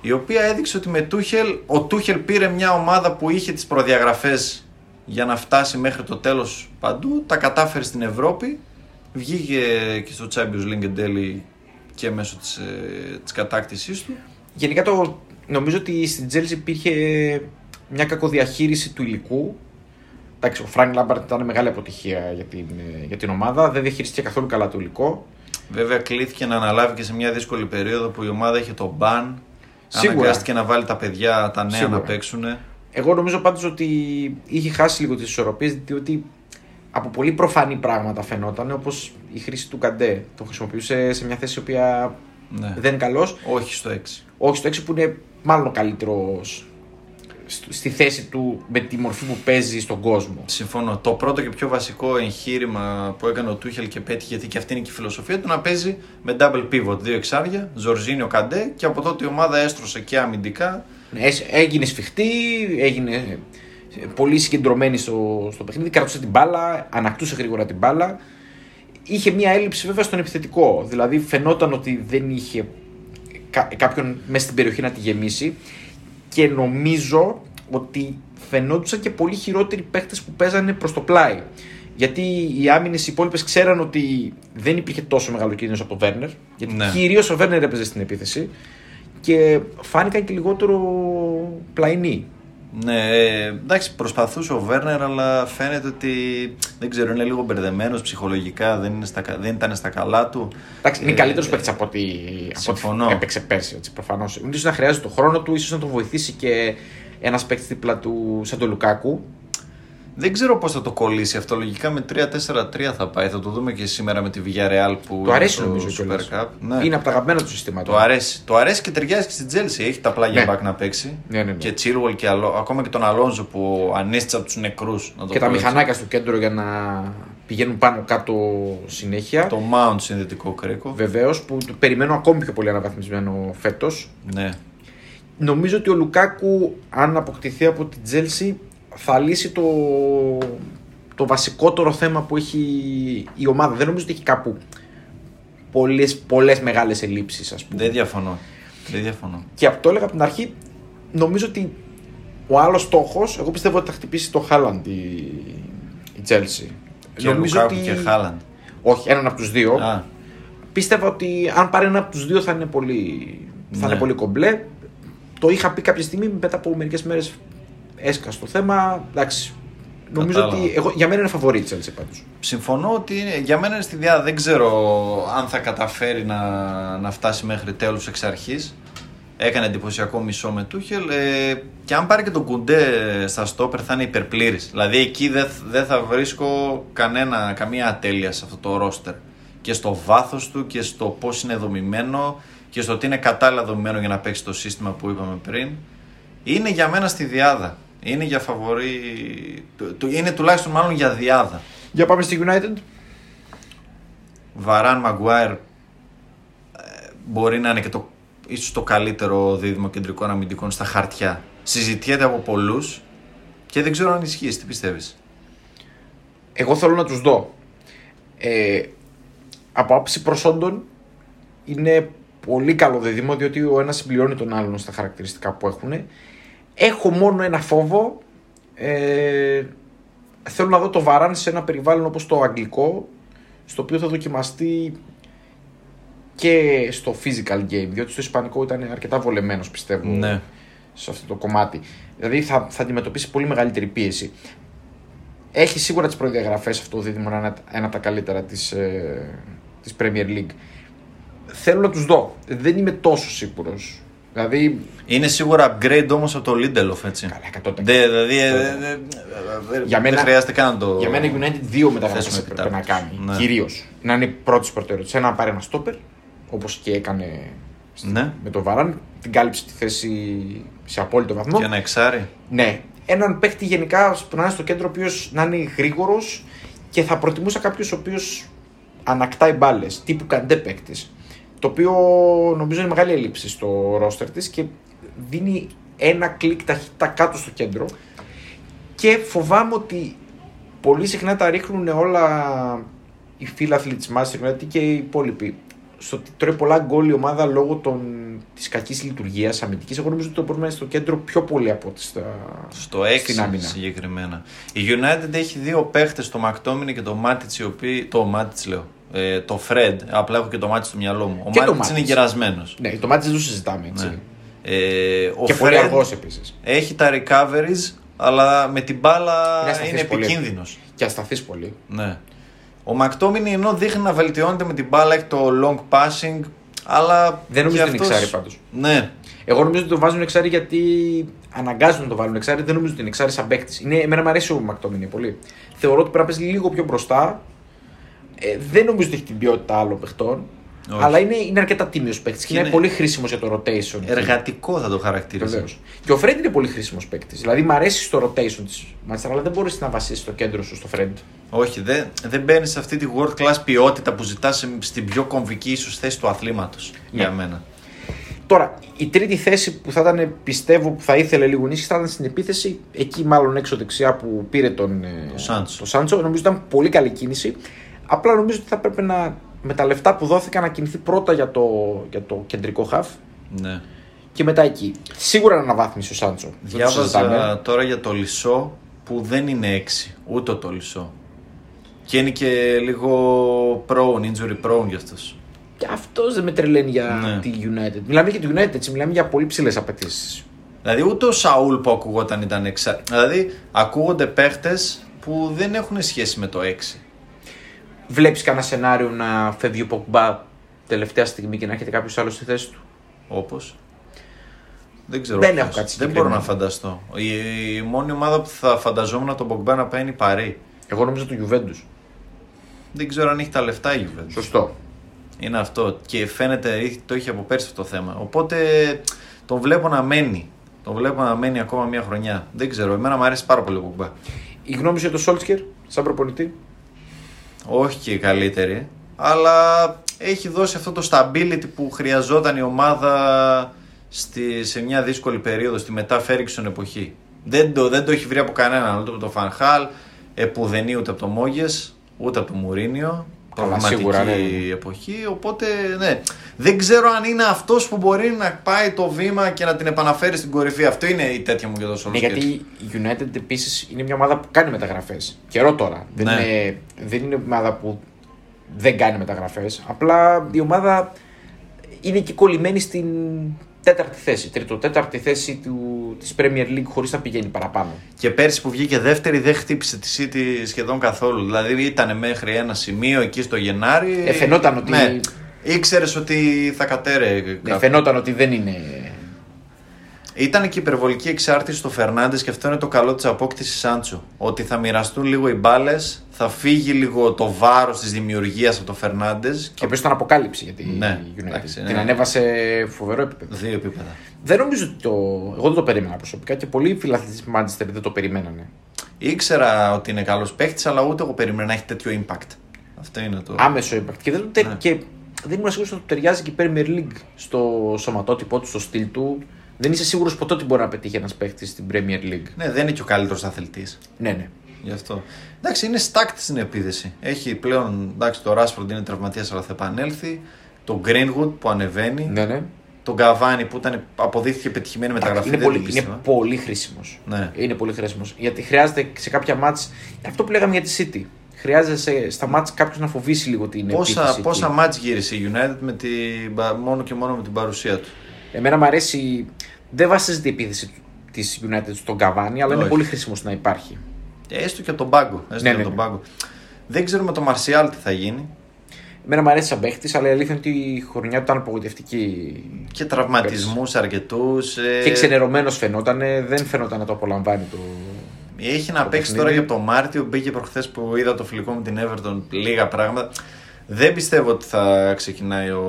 Η οποία έδειξε ότι με Τούχελ, ο Τούχελ πήρε μια ομάδα που είχε τις προδιαγραφές για να φτάσει μέχρι το τέλος παντού. Τα κατάφερε στην Ευρώπη. Βγήκε και στο Champions League εν τέλει και μέσω της, ε, της κατάκτησής του. Γενικά το, νομίζω ότι στην Chelsea υπήρχε μια κακοδιαχείριση του υλικού. Εντάξει, ο Φρανκ Λάμπαρντ ήταν μεγάλη αποτυχία για την, ε, για την ομάδα. Δεν διαχειριστήκε καθόλου καλά το υλικό. Βέβαια κλείθηκε να αναλάβει και σε μια δύσκολη περίοδο που η ομάδα είχε τον μπαν. Σίγουρα. Αναγκάστηκε να βάλει τα παιδιά, τα νέα Σίγουρα. να παίξουν. Εγώ νομίζω πάντως ότι είχε χάσει λίγο τις ισορροπίες διότι από πολύ προφανή πράγματα φαινόταν όπως η χρήση του Καντέ. Το χρησιμοποιούσε σε μια θέση η οποία Ναι. δεν είναι καλός. Όχι στο 6. Όχι στο 6 που είναι μάλλον ο καλύτερος στο- στη θέση του με τη μορφή που παίζει στον κόσμο. Συμφωνώ. Το πρώτο και πιο βασικό εγχείρημα που έκανε ο Τούχελ και πέτυχε, γιατί και αυτή είναι και η φιλοσοφία του, να παίζει με double pivot, δύο εξάρια, Ζορζίνιο Καντέ και από τότε η ομάδα έστρωσε και αμυντικά. Ναι, έσ- Έγινε σφιχτή, έγινε πολύ συγκεντρωμένη στο, στο παιχνίδι, κρατούσε την μπάλα, ανακτούσε γρήγορα την μπάλα. Είχε μια έλλειψη βέβαια στον επιθετικό. Δηλαδή φαινόταν ότι δεν είχε κα- κάποιον μέσα στην περιοχή να τη γεμίσει και νομίζω ότι φαινόντουσαν και πολύ χειρότεροι παίχτες που παίζανε προς το πλάι. Γιατί οι άμυνες οι υπόλοιπες ξέραν ότι δεν υπήρχε τόσο μεγάλο κίνδυνος από τον Βέρνερ. Γιατί Ναι. κυρίως ο Βέρνερ έπαιζε στην επίθεση. Και φάνηκαν και λιγότερο πλαϊνοί. Ναι, ε, εντάξει, προσπαθούσε ο Βέρνερ, αλλά φαίνεται ότι δεν ξέρω, είναι λίγο μπερδεμένος ψυχολογικά, δεν, είναι στα, κα- δεν ήταν στα καλά του. Εντάξει, είναι Ε, καλύτερος παίκτης από ό,τι από συμφωνώ. ό,τι έπαιξε πέρσι. Προφανώς. σω να χρειάζεται το χρόνο του, ίσως να τον βοηθήσει και ένας παίκτης δίπλα του σαν τον Λουκάκου. Δεν ξέρω πώς θα το κολλήσει αυτό. Λογικά με 3-4-3 θα πάει. Θα το δούμε και σήμερα με τη Villarreal που. Το αρέσει είναι νομίζω στο κιόλας. Super Cup. Ναι. Είναι από τα αγαπημένα του συστήματα. Το αρέσει. Το αρέσει και ταιριάζει και στην Chelsea. Έχει τα πλάγια Ναι. back να παίξει. Ναι, ναι, ναι. Και Chilwell και Αλό, ακόμα και τον Αλόνζο που ανέστησε από τους νεκρούς. Και τα μηχανάκια στο κέντρο για να πηγαίνουν πάνω κάτω συνέχεια. Το Mount συνδετικό κρίκο. Βεβαίως που το περιμένω ακόμη πιο πολύ αναβαθμισμένο φέτος. Ναι. Νομίζω ότι ο Λουκάκου, αν αποκτηθεί από την Τζέλσι, θα λύσει το, το βασικότερο θέμα που έχει η ομάδα. Δεν νομίζω ότι έχει κάπου πολλές, πολλές μεγάλες ελλείψεις, ας πούμε. Δεν διαφωνώ. Δεν διαφωνώ. Και από το έλεγα από την αρχή, νομίζω ότι ο άλλος στόχος, εγώ πιστεύω ότι θα χτυπήσει το Χάλαντ η, η Chelsea. Και Λουκάκου και Χάλαντ. Όχι, έναν από τους δύο. Α, Πίστευα ότι αν πάρει ένα από τους δύο θα είναι πολύ, θα Ναι. είναι πολύ κομπλέ. Το είχα πει κάποια στιγμή, μετά από μερικές μέρες έσκασε το θέμα. Εντάξει, νομίζω Κατάλαβα. ότι εγώ, για μένα είναι φαβορή η Chelsea πάντως. συμφωνώ ότι είναι, για μένα είναι στη διάδα. Δεν ξέρω αν θα καταφέρει να, να φτάσει μέχρι τέλους εξ αρχής. Έκανε εντυπωσιακό μισό με Τούχελ. Ε, και αν πάρει και τον Κουντέ στα στόπερ θα είναι υπερπλήρης. Δηλαδή εκεί δεν δεν θα βρίσκω κανένα, καμία ατέλεια σε αυτό το ρόστερ. Και στο βάθος του και στο πώς είναι δομημένο και στο ότι είναι κατάλληλα δομημένο για να παίξει το σύστημα που είπαμε πριν. Είναι για μένα στη διάδα. Είναι για φαβορή. του- του- Είναι τουλάχιστον μάλλον για διάδα. Για πάμε στη United. Βαράν Μαγκουάιρ ε, μπορεί να είναι και το, ίσως το καλύτερο δίδυμο κεντρικών αμυντικών στα χαρτιά. Συζητιέται από πολλούς και δεν ξέρω αν ισχύει. Τι πιστεύεις; Εγώ θέλω να τους δω. Ε, από άψη προσόντων είναι πολύ καλό δίδυμο διότι ο ένας συμπληρώνει τον άλλον στα χαρακτηριστικά που έχουν. Έχω μόνο ένα φόβο. Ε, θέλω να δω το Βαράν σε ένα περιβάλλον όπως το αγγλικό στο οποίο θα δοκιμαστεί και στο physical game διότι στο ισπανικό ήταν αρκετά βολεμένος πιστεύω Ναι. σε αυτό το κομμάτι. Δηλαδή θα, θα αντιμετωπίσει πολύ μεγαλύτερη πίεση. Έχει σίγουρα τις προδιαγραφές αυτό το δίδυμο να είναι ένα από τα καλύτερα της ε, της Premier League. Θέλω να τους δω. Δεν είμαι τόσο σίγουρος. Δηλαδή. Είναι σίγουρα upgrade όμως από το Lindelof, έτσι. Καλά, 100%. Δε- δηλαδή ε, ε, ε, ε, Για μένα- δεν χρειάζεται καν να το. Για μένα η United δύο μεταγραφές θέσουμε έπρεπε να επιτάπητος. κάνει. Ναι. Κυρίως. Να είναι πρώτη προτεραιότητα. Ένα να πάρει ένα στόπερ, όπως και έκανε στη- Ναι. με το Βαράν. Την κάλυψε τη θέση σε απόλυτο βαθμό. Και ένα εξάρι. Ναι. Έναν παίχτη γενικά που να είναι στο κέντρο, ο οποίος να είναι γρήγορος και θα προτιμούσα κάποιος ο οποίος ανακτάει μπάλες, τύπου καντέ παίκτης. Το οποίο νομίζω είναι μεγάλη έλλειψη στο ρόστερ της και δίνει ένα κλικ ταχύτητα κάτω στο κέντρο. Και φοβάμαι ότι πολύ συχνά τα ρίχνουν όλα οι φίλαθλοι τη Manchester United και οι υπόλοιποι στο ότι τρώει πολλά γκολ η ομάδα λόγω της κακής λειτουργίας αμυντικής. Εγώ νομίζω ότι το πρόβλημα είναι στο κέντρο πιο πολύ από ό,τι στα... Στο 6 συγκεκριμένα. Η United έχει δύο παίχτες, το Μακτόμινι και το Μάτιτ, το Μάτιτ λέω. Ε, το Fred, απλά έχω και το Μάτιτ στο μυαλό μου. Ο Μάτιτ είναι γερασμένος. Ναι, το Μάτιτ δεν το συζητάμε έτσι. Ναι. Ε, ο και Fred πολύ αργός επίσης. Έχει τα recoveries, αλλά με την μπάλα είναι, είναι επικίνδυνος. Και ασταθείς πολύ. Ναι. Ο Μακτόμινι ενώ δείχνει να βελτιώνεται με την μπάλα, έχει το long passing, αλλά. Δεν νομίζω ότι αυτός... είναι εξάρι πάντως. Ναι. Εγώ νομίζω ότι το βάζουν εξάρι γιατί αναγκάζουν να το βάλουν εξάρι. Δεν νομίζω ότι είναι εξάρι σαν παίκτης. Είναι... Εμένα μου αρέσει ο Μακτόμινι πολύ. Θεωρώ ότι πρέπει να παίζει λίγο πιο μπροστά. Ε, δεν νομίζω ότι έχει την ποιότητα άλλων παιχτών. Όχι. Αλλά είναι, είναι αρκετά τίμιος παίκτης και, είναι, είναι πολύ χρήσιμος για το rotation. Εργατικό θα το χαρακτηρίζει. Και ο Φρέντ είναι πολύ χρήσιμος παίκτης. Δηλαδή μου αρέσει στο rotation της Manchester, αλλά δεν μπορείς να βασίσεις το κέντρο σου στο Φρέντ. Όχι, δεν, δεν μπαίνεις σε αυτή τη world class ποιότητα που ζητάς στην πιο κομβική ίσως θέση του αθλήματος. Ναι. Για μένα. Τώρα, η τρίτη θέση που θα ήταν, πιστεύω, που θα ήθελε λίγο νύχτα θα ήταν στην επίθεση. Εκεί, μάλλον έξω δεξιά που πήρε τον ε, το Σάντσο. Νομίζω ήταν πολύ καλή κίνηση. Απλά νομίζω ότι θα πρέπει να με τα λεφτά που δόθηκαν να κινηθεί πρώτα για το, για το κεντρικό χαφ. Ναι. Και μετά εκεί. Σίγουρα να αναβάθμισε ο Σάντσο. Διάβαζα τώρα για το Λισό που δεν είναι 6, ούτε το Λισό. Και είναι και λίγο prone, injury prone για αυτό. Και αυτός δεν με τρελαίνει για ναι. τη United. Μιλάμε για τη United, έτσι, μιλάμε για πολύ ψηλές απαιτήσεις. Δηλαδή ούτε ο Σαούλ που ακούγονταν ήταν εξα... Δηλαδή ακούγονται παίχτες που δεν έχουν σχέση με το 6. Βλέπεις κανένα σενάριο να φεύγει ο Ποκμπά τελευταία στιγμή και να έχετε κάποιος άλλος στη θέση του; Όπως. Δεν ξέρω. Δεν έχω κάτι Δεν μπορώ να φανταστώ. Η, η μόνη ομάδα που θα φανταζόμουν τον Ποκμπά να πάει είναι η Παρή. Εγώ νομίζω το Γιουβέντους. Δεν ξέρω αν έχει τα λεφτά η Γιουβέντους. Σωστό. Είναι αυτό. Και φαίνεται το είχε από πέρσι αυτό το θέμα. Οπότε τον βλέπω να μένει. Τον βλέπω να μένει ακόμα μια χρονιά. Δεν ξέρω. Εμένα μου αρέσει πάρα πολύ ο Ποκμπά. Η γνώμη σου για το Σόλτσκερ, σαν προπονητή; Όχι και η καλύτερη, αλλά έχει δώσει αυτό το stability που χρειαζόταν η ομάδα στη, σε μια δύσκολη περίοδο, στη μετά Φέριξον εποχή. Δεν το, δεν το έχει βρει από κανέναν, ούτε από το Φανχάλ, επουδενή ούτε από το Μόγες, ούτε από το Μουρίνιο. Πραγματική σίγουρα, ναι. εποχή, οπότε ναι. Δεν ξέρω αν είναι αυτός που μπορεί να πάει το βήμα και να την επαναφέρει στην κορυφή. Αυτό είναι η τέτοια μου για το Ναι, γιατί η United επίσης είναι μια ομάδα που κάνει μεταγραφές. Καιρό τώρα. Δεν, ναι. είναι, δεν είναι ομάδα που δεν κάνει μεταγραφές. Απλά η ομάδα είναι και κολλημένη στην τέταρτη θέση, τρίτο, τέταρτη θέση του, της Premier League χωρίς να πηγαίνει παραπάνω. Και πέρσι που βγήκε δεύτερη δεν χτύπησε τη City σχεδόν καθόλου. Δηλαδή ήταν μέχρι ένα σημείο εκεί στο Γενάρη. Ε, φαινόταν ότι... Ναι, ήξερες ότι θα κατέρε. Ναι, φαινόταν ότι δεν είναι ήταν και υπερβολική εξάρτηση στο Φερνάντες και αυτό είναι το καλό της απόκτησης Σάντσο. Ότι θα μοιραστούν λίγο οι μπάλες, θα φύγει λίγο το βάρος της δημιουργίας από το Φερνάντες. Και ο οποίος ήταν αποκάλυψη για την ναι, United. Ναι. Την ανέβασε φοβερό επίπεδο. Δύο επίπεδα. Δεν νομίζω ότι το. Εγώ δεν το περίμενα προσωπικά και πολλοί φιλαθλητές της Manchester δεν το περιμένανε. Ήξερα ότι είναι καλός παίχτη, αλλά ούτε εγώ περίμενα να έχει τέτοιο impact. Αυτό είναι το. Άμεσο impact. Και δεν, ναι. και δεν ήμουν σίγουρος ότι ταιριάζει και η Premier League στο σωματότυπό του, στο στυλ του δεν είσαι σίγουρος ποτέ ότι μπορεί να πετύχει ένας παίχτη στην Premier League. Ναι, δεν είναι και ο καλύτερος αθλητής. Ναι, ναι. Γι' αυτό. Εντάξει, είναι στάκτη στην επίδεση. Έχει πλέον. Εντάξει, το Rashford είναι τραυματίας, αλλά θα επανέλθει. Το Greenwood που ανεβαίνει. Ναι, ναι. Το Γκαβάνι που ήταν, αποδείχθηκε πετυχημένη μεταγραφή. Είναι, πολύ, είναι πολύ χρήσιμος. Ναι. Είναι πολύ χρήσιμος. Γιατί χρειάζεται σε κάποια μάτς. Αυτό που λέγαμε για τη City. Χρειάζεται στα μάτς κάποιος να φοβήσει λίγο την πόσα, επίθεση. Πόσα μάτς γύρισε η United με τη, μόνο και μόνο με την παρουσία του. Εμένα μου αρέσει δεν βασίζεται η επίθεση της United στον Καβάνι, αλλά Όχι. είναι πολύ χρήσιμος να υπάρχει. Έστω και τον πάγκο. Έστω ναι, και ναι, τον ναι. πάγκο. Δεν ξέρουμε το Μαρσιάλ τι θα γίνει. Εμένα μου αρέσει σαν παίχτης, αλλά η αλήθεια είναι ότι η χρονιά του ήταν απογοητευτική. Και τραυματισμούς αρκετούς. Ε... Και ξενερωμένος φαινόταν, δεν φαινόταν να το απολαμβάνει το. Έχει να παίξει τώρα για το Μάρτιο. Μπήκε προχθές που είδα το φιλικό με την Everton λίγα πράγματα. Δεν πιστεύω ότι θα ξεκινάει ο,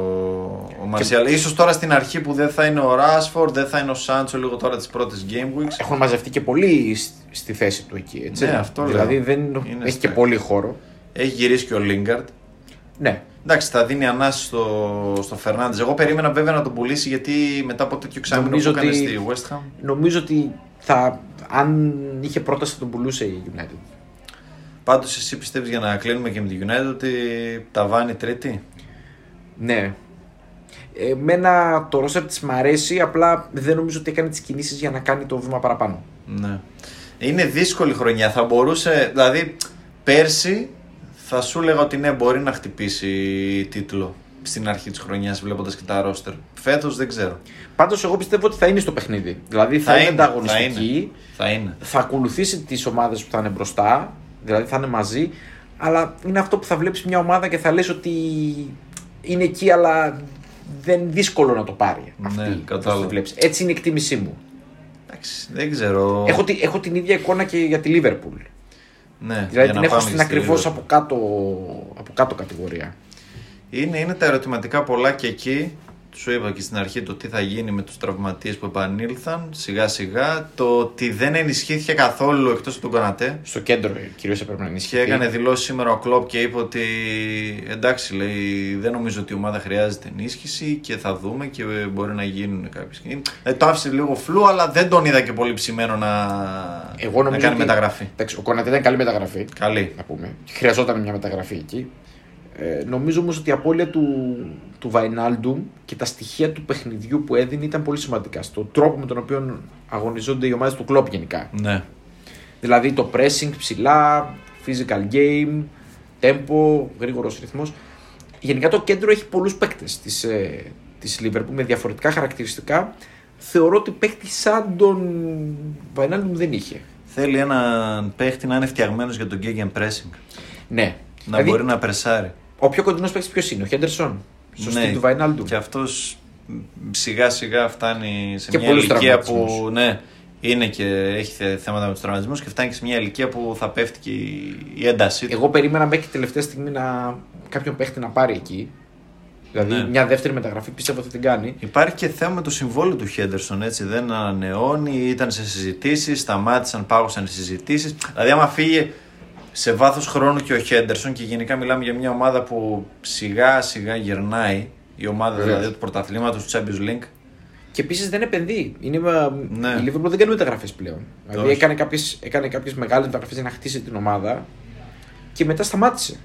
ο Μαρσιάλ. Και... Ίσως τώρα στην αρχή που δεν θα είναι ο Ράσφορντ, δεν θα είναι ο Σάντσο λίγο τώρα τις πρώτες Game Weeks. Έχουν μαζευτεί και πολύ στη θέση του εκεί. Έτσι. Ναι, αυτό δηλαδή λέω. δεν είναι έχει και πολύ χώρο. Έχει γυρίσει και ο Λίγκαρτ. Ναι. Εντάξει, θα δίνει ανάση στο, στο Φερνάντε. Εγώ περίμενα βέβαια να τον πουλήσει γιατί μετά από τέτοιο εξάμεινο που έκανε στη West Ham. Νομίζω ότι θα, αν είχε πρόταση θα τον πουλούσε η United. Πάντως, εσύ πιστεύεις για να κλείνουμε και με τη United ότι τα βάνει τρίτη; Ναι. Εμένα το ρόστερ της μ' αρέσει, απλά δεν νομίζω ότι έκανε τις κινήσεις για να κάνει το βήμα παραπάνω. Ναι. Είναι δύσκολη χρονιά. Θα μπορούσε, δηλαδή, πέρσι θα σου έλεγα ότι ναι, μπορεί να χτυπήσει τίτλο στην αρχή της χρονιάς βλέποντας και τα ρόστερ. Φέτος δεν ξέρω. Πάντως, εγώ πιστεύω ότι θα είναι στο παιχνίδι. Δηλαδή θα, Θα είναι είναι, ανταγωνιστική, Θα είναι. θα ακολουθήσει τις ομάδες που θα είναι μπροστά, δηλαδή θα είναι μαζί, αλλά είναι αυτό που θα βλέπεις μια ομάδα και θα λες ότι είναι εκεί, αλλά δεν είναι δύσκολο να το πάρει. Ναι, αυτή, όπως κατάλαβα. τη βλέπεις. Έτσι είναι η εκτίμησή μου. Εντάξει, δεν ξέρω. Έχω, τη- έχω την ίδια εικόνα και για τη Λίβερπουλ. Ναι, Δηλαδή για την να έχω πάμε στην και στη ακριβώς Liverpool. από κάτω, από κάτω κατηγορία. Είναι, είναι τα ερωτηματικά πολλά και εκεί. Σου είπα και στην αρχή το τι θα γίνει με τους τραυματίες που επανήλθαν σιγά σιγά. Το ότι δεν ενισχύθηκε καθόλου εκτός από τον Κονατέ. Στο κέντρο κυρίως έπρεπε να Και ενισχυθεί. έκανε δηλώσεις σήμερα ο Κλόπ και είπε ότι εντάξει, λέει, δεν νομίζω ότι η ομάδα χρειάζεται ενίσχυση και θα δούμε και μπορεί να γίνουν κάποιες κινήσεις. Ε, το άφησε λίγο φλού, αλλά δεν τον είδα και πολύ ψημένο να, Εγώ να νομίζω κάνει ότι- μεταγραφή. Εντάξει, ο Κονατέ ήταν καλή μεταγραφή. Καλή. να πούμε. Χρειαζόταν μια μεταγραφή εκεί. Ε, νομίζω όμως ότι η απώλεια του, του Βαϊνάλντουμ και τα στοιχεία του παιχνιδιού που έδινε ήταν πολύ σημαντικά. Στον τρόπο με τον οποίο αγωνιζόνται οι ομάδες του κλοπ γενικά. Ναι. Δηλαδή το pressing ψηλά, physical game, tempo, γρήγορος ρυθμός. Γενικά το κέντρο έχει πολλούς παίκτες της ε, της Liverpool με διαφορετικά χαρακτηριστικά. Θεωρώ ότι παίκτη σαν τον Βαϊνάλντουμ δεν είχε. Θέλει έναν παίχτη να είναι φτιαγμένος για τον gegen pressing. Ναι. Να Δηλαδή, μπορεί να πρεσάρει. Ο πιο κοντινός παίκτης ποιος είναι, ο Χέντερσον. Στο στυλ του Βαϊνάλντουμ. Ναι. Και αυτός σιγά σιγά φτάνει σε Και μια πολλούς ηλικία που τραυματισμούς. ναι, είναι και έχει θε- θέματα με τους τραυματισμούς και φτάνει και σε μια ηλικία που θα πέφτει και η- η έντασή του. Εγώ περίμενα μέχρι τελευταία στιγμή να κάποιον παίχτη να πάρει εκεί. Δηλαδή Ναι. μια δεύτερη μεταγραφή πιστεύω ότι την κάνει. Υπάρχει και θέμα με το συμβόλαιο του Χέντερσον, έτσι. Δεν ανανεώνει, ήταν σε συζητήσεις, σταμάτησαν, πάγωσαν οι συζητήσεις. Δηλαδή, άμα φύγει σε βάθος χρόνου και ο Χέντερσον και γενικά μιλάμε για μια ομάδα που σιγά σιγά γυρνάει, η ομάδα Βεβαίως. δηλαδή του πρωταθλήματος του Champions League. Και επίσης δεν επενδύει. Είναι, Ναι. Η Liverpool δεν κάνει μεταγραφές πλέον. Δηλαδή Όχι. έκανε κάποιες έκανε κάποιες μεγάλες μεταγραφές για να χτίσει την ομάδα και μετά σταμάτησε.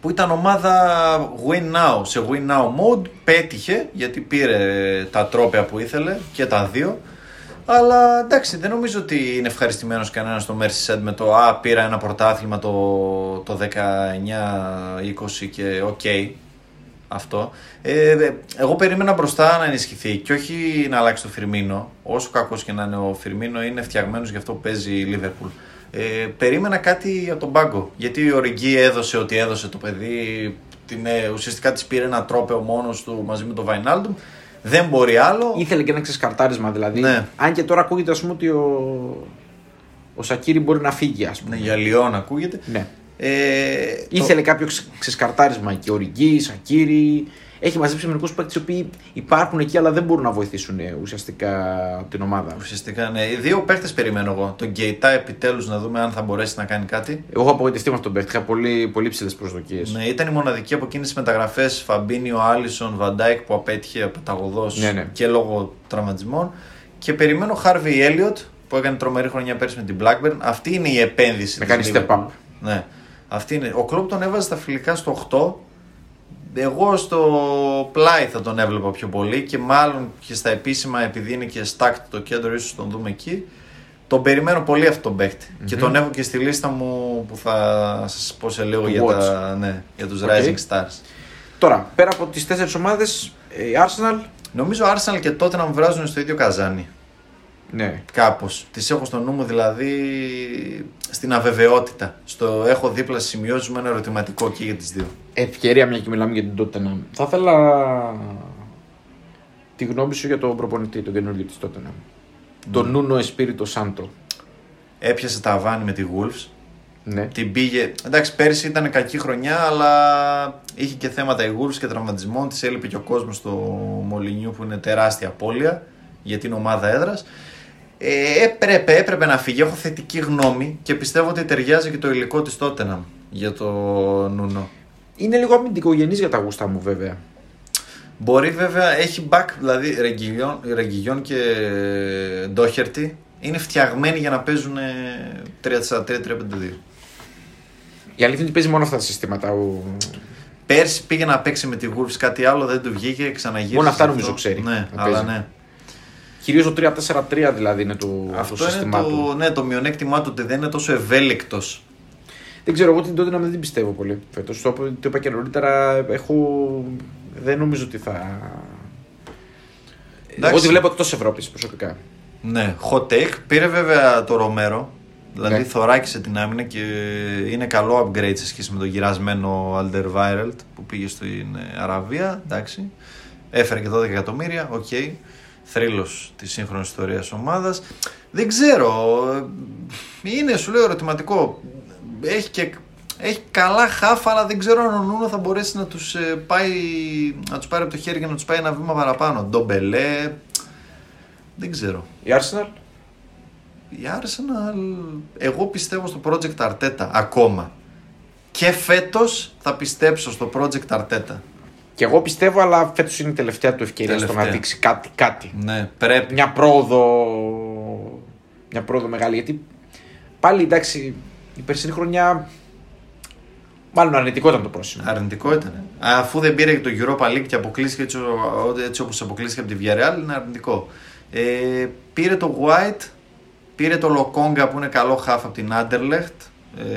που ήταν ομάδα win now, σε win now mode, πέτυχε γιατί πήρε τα τρόπια που ήθελε και τα δύο. Αλλά εντάξει, δεν νομίζω ότι είναι ευχαριστημένος κανένας στο Merseyside με το Α, πήρα ένα πρωτάθλημα το, το 19-20 και οκ. αυτό. Ε, εγώ περίμενα μπροστά να ενισχυθεί και όχι να αλλάξει το Φιρμίνο. Όσο κακός και να είναι ο Φιρμίνο, είναι φτιαγμένος για αυτό που παίζει η Λίβερπουλ. Ε, περίμενα κάτι από τον πάγκο. Γιατί ο Οριγκί έδωσε ό,τι έδωσε το παιδί. Την, ε, ουσιαστικά της πήρε ένα τρόπαιο μόνος του μαζί με τον Βαϊνάλντουμ. Δεν μπορεί άλλο. Ήθελε και ένα ξεσκαρτάρισμα δηλαδή. Ναι. Αν και τώρα ακούγεται ας πούμε ότι ο, ο Σακύρη μπορεί να φύγει, ας πούμε. Ναι, για Λιόν ακούγεται. Ναι. Ε, Ήθελε κάποιο ξε- ξεσκαρτάρισμα εκεί. Ο Ριγκή, Σακύρη. Έχει μαζέψει μερικούς παίκτες οι οποίοι υπάρχουν εκεί αλλά δεν μπορούν να βοηθήσουν ε, ουσιαστικά την ομάδα. το, ουσιαστικά, ναι. Οι δύο παίχτε περιμένω εγώ. Τον Γκέιτα επιτέλους να δούμε αν θα μπορέσει να κάνει κάτι. Εγώ έχω απογοητευτεί με αυτόν τον παίκτη. Είχα πολύ, πολύ ψηλές προσδοκίες. Ναι, ήταν η μοναδική από εκείνες τις μεταγραφές Φαμπίνιο, Άλισον, Βαντάικ που απέτυχε απεταγωδό Ναι, ναι. και λόγω τραυματισμών. Και περιμένω Χάρβι Έλιοτ που έκανε τρομερή χρονιά πέρσι με την Blackburn. Αυτή είναι η επένδυση. Να της κάνει step Liverpool. up. Ναι. Αυτή είναι. Ο Κλόπ τον έβαζε στα φιλικά στο 8. Εγώ στο πλάι θα τον έβλεπα πιο πολύ και μάλλον και στα επίσημα επειδή είναι και stacked το κέντρο ίσως τον δούμε εκεί. Τον περιμένω πολύ αυτόν τον παίχτη και τον έχω και στη λίστα μου που θα σας πω σε λίγο To για, watch. τα, ναι, για τους Οκ. Rising Stars. Τώρα, πέρα από τις τέσσερις ομάδες, η Arsenal. Νομίζω Arsenal και τότε να μου βράζουν στο ίδιο καζάνι. Ναι. Κάπως. Τις έχω στο νου μου δηλαδή στην αβεβαιότητα. Στο έχω δίπλα στις σημειώσεις μου ένα ερωτηματικό και για τις δύο. Ευκαιρία, μια και μιλάμε για την Tottenham. Θα ήθελα τη γνώμη σου για τον προπονητή, τον καινούργιο της Tottenham. Τον Νούνο Εσπίριτο Σάντο. Έπιασε τα βάνη με τη Wolves. Ναι. Την πήγε. Εντάξει, πέρσι ήταν κακή χρονιά, αλλά είχε και θέματα η Wolves και τραυματισμών. Της έλειπε και ο κόσμος στο Μολυνιού που είναι τεράστια απώλεια για την ομάδα έδρας. Ε, έπρεπε, έπρεπε να φύγει. Έχω θετική γνώμη και πιστεύω ότι ταιριάζει και το υλικό της Tottenham για το Νούνο. Είναι λίγο αμυντικογενή για τα γούστα μου, βέβαια. Μπορεί βέβαια, έχει back, δηλαδή Ρεγκιλιόν, Ρεγκιλιόν και Ντόχερτη είναι φτιαγμένοι για να παίζουν 3-4-3-3-5-2. Η αλήθεια είναι ότι παίζει μόνο αυτά τα συστήματα. Ο... Πέρσι πήγε να παίξει με τη Wolves κάτι άλλο, δεν του βγήκε, ξαναγύρισε. Μόνο αυτά σε νομίζω αυτό. ξέρει Ναι, να αλλά παίζει. ναι. Κυρίως το 3-4-3 δηλαδή είναι το, Αυτό το είναι σύστημά το, του. ναι, το μειονέκτημά του ότι δεν είναι τόσο ευέλικτος. Δεν ξέρω, εγώ την τότε να μην την πιστεύω πολύ φέτος. Το, το είπα και νωρίτερα. Έχω... Δεν νομίζω ότι θα. Εντάξει. Εγώ τη βλέπω εκτός Ευρώπης προσωπικά. Ναι, hot take. Πήρε βέβαια το Ρομέρο. Δηλαδή Ναι. θωράκισε την άμυνα και είναι καλό upgrade σε σχέση με τον γερασμένο Alderweireld που πήγε στην ε, Αραβία. Εντάξει. Έφερε και 12 εκατομμύρια. Οκ. Okay. Θρύλος της σύγχρονης ιστορίας ομάδας. Δεν ξέρω. ε, Είναι, σου λέω, ερωτηματικό. Έχει και έχει καλά χαφ, αλλά δεν ξέρω αν ο Νούνο θα μπορέσει να τους, ε, πάει, να τους πάρει από το χέρι και να τους πάει ένα βήμα παραπάνω. Ντομπελέ, δεν ξέρω. Η Arsenal; Η Arsenal, εγώ πιστεύω στο Project Arteta ακόμα. Και φέτος θα πιστέψω στο Project Arteta. Και εγώ πιστεύω, αλλά φέτος είναι η τελευταία του ευκαιρία στο να Τελευταία. δείξει κάτι. κάτι. Ναι, πρέπει. Μια πρόοδο. Μια πρόοδο μεγάλη. Γιατί πάλι εντάξει, η περσινή χρονιά. Μάλλον αρνητικό ήταν το πρόσημο. Αρνητικό ήταν. Αφού δεν πήρε και το Europa League και αποκλείστηκε έτσι, ο- έτσι όπως αποκλείστηκε από τη Villarreal, είναι αρνητικό. Ε, πήρε το White, πήρε το Lokonga που είναι καλό χάφ από την Anderlecht,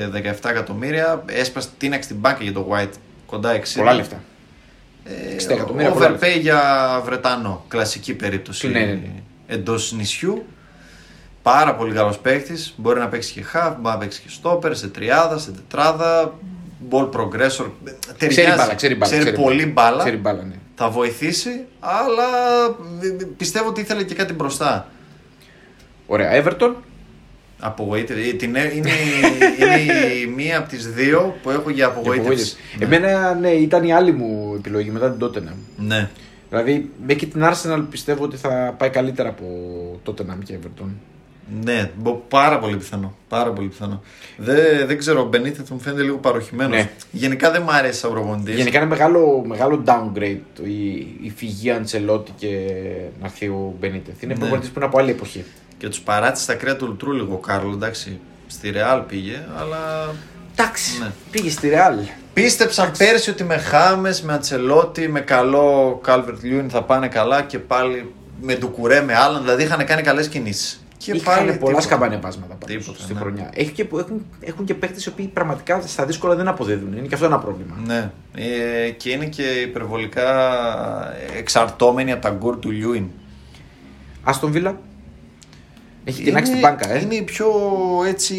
ε, 17 εκατομμύρια. Έσπασε τίναξε την μπάνκα για το White, κοντά 60. Πολλά λεφτά. Ε, 60 εκατομμύρια, πολλά Overpay για Βρετανό. Κλασική περίπτωση Ναι, ναι, ναι. εντός νησιού. Πάρα πολύ καλός παίκτης. Μπορεί να παίξει και half, μπορεί να παίξει και stopper, σε τριάδα, σε τετράδα. Ball progressor. Ταιριάζει. Ξέρει μπάλα, ξέρει μπάλα. ξέρει πολύ μπάλα. Ξέρει μπάλα, ναι. Θα βοηθήσει, αλλά ε, πιστεύω ότι ήθελε και κάτι μπροστά. Ωραία. Everton. Απογοήτευση. Ε, την- Είναι, είναι η μία από τις δύο που έχω για απογοήτευση. Ναι. Εμένα, ναι, ήταν η άλλη μου επιλογή μετά την Tottenham. Ναι. Δηλαδή, με και την Arsenal πιστεύω ότι θα πάει καλύτερα από Tottenham και Everton. Ναι, μπο- πάρα πολύ πιθανό. Πάρα πολύ πιθανό. Δεν, δεν ξέρω, ο Μπενίτεθ μου φαίνεται λίγο παροχημένος. Ναι. Γενικά δεν μου αρέσει σαν προπονητής. Γενικά είναι μεγάλο, μεγάλο downgrade το- η, η φυγή Αντσελότη και να έρθει ο Μπενίτεθ. Είναι Ναι. προπονητής που είναι από άλλη εποχή. Και τους παράτησε στα κρύα του λουτρού λίγο ο Κάρλο. Εντάξει, στη Ρεάλ πήγε, αλλά. Εντάξει. Ναι. Πήγε στη Ρεάλ. Πίστεψαν πέρσι ότι με Χάμες, με Αντσελότη, με καλό Κάλβερτ Λιούιν θα πάνε καλά και πάλι με Ντουκουρέ, με άλλον. Δηλαδή είχαν κάνει καλές κινήσεις. Και Είχαν πάλι. πολλά τίποτα. σκαμπανεβάσματα πάντως Τίποτα, στη ναι. χρονιά. Έχει και, έχουν, έχουν και παίχτες οι οποίοι πραγματικά στα δύσκολα δεν αποδίδουν. Είναι και αυτό ένα πρόβλημα. Ναι, ε, και είναι και υπερβολικά εξαρτώμενοι από τα γκορ του Λιούιν. Άστον Βίλα. Έχει τεινάξει την μπάνκα, ε. Είναι η πιο έτσι,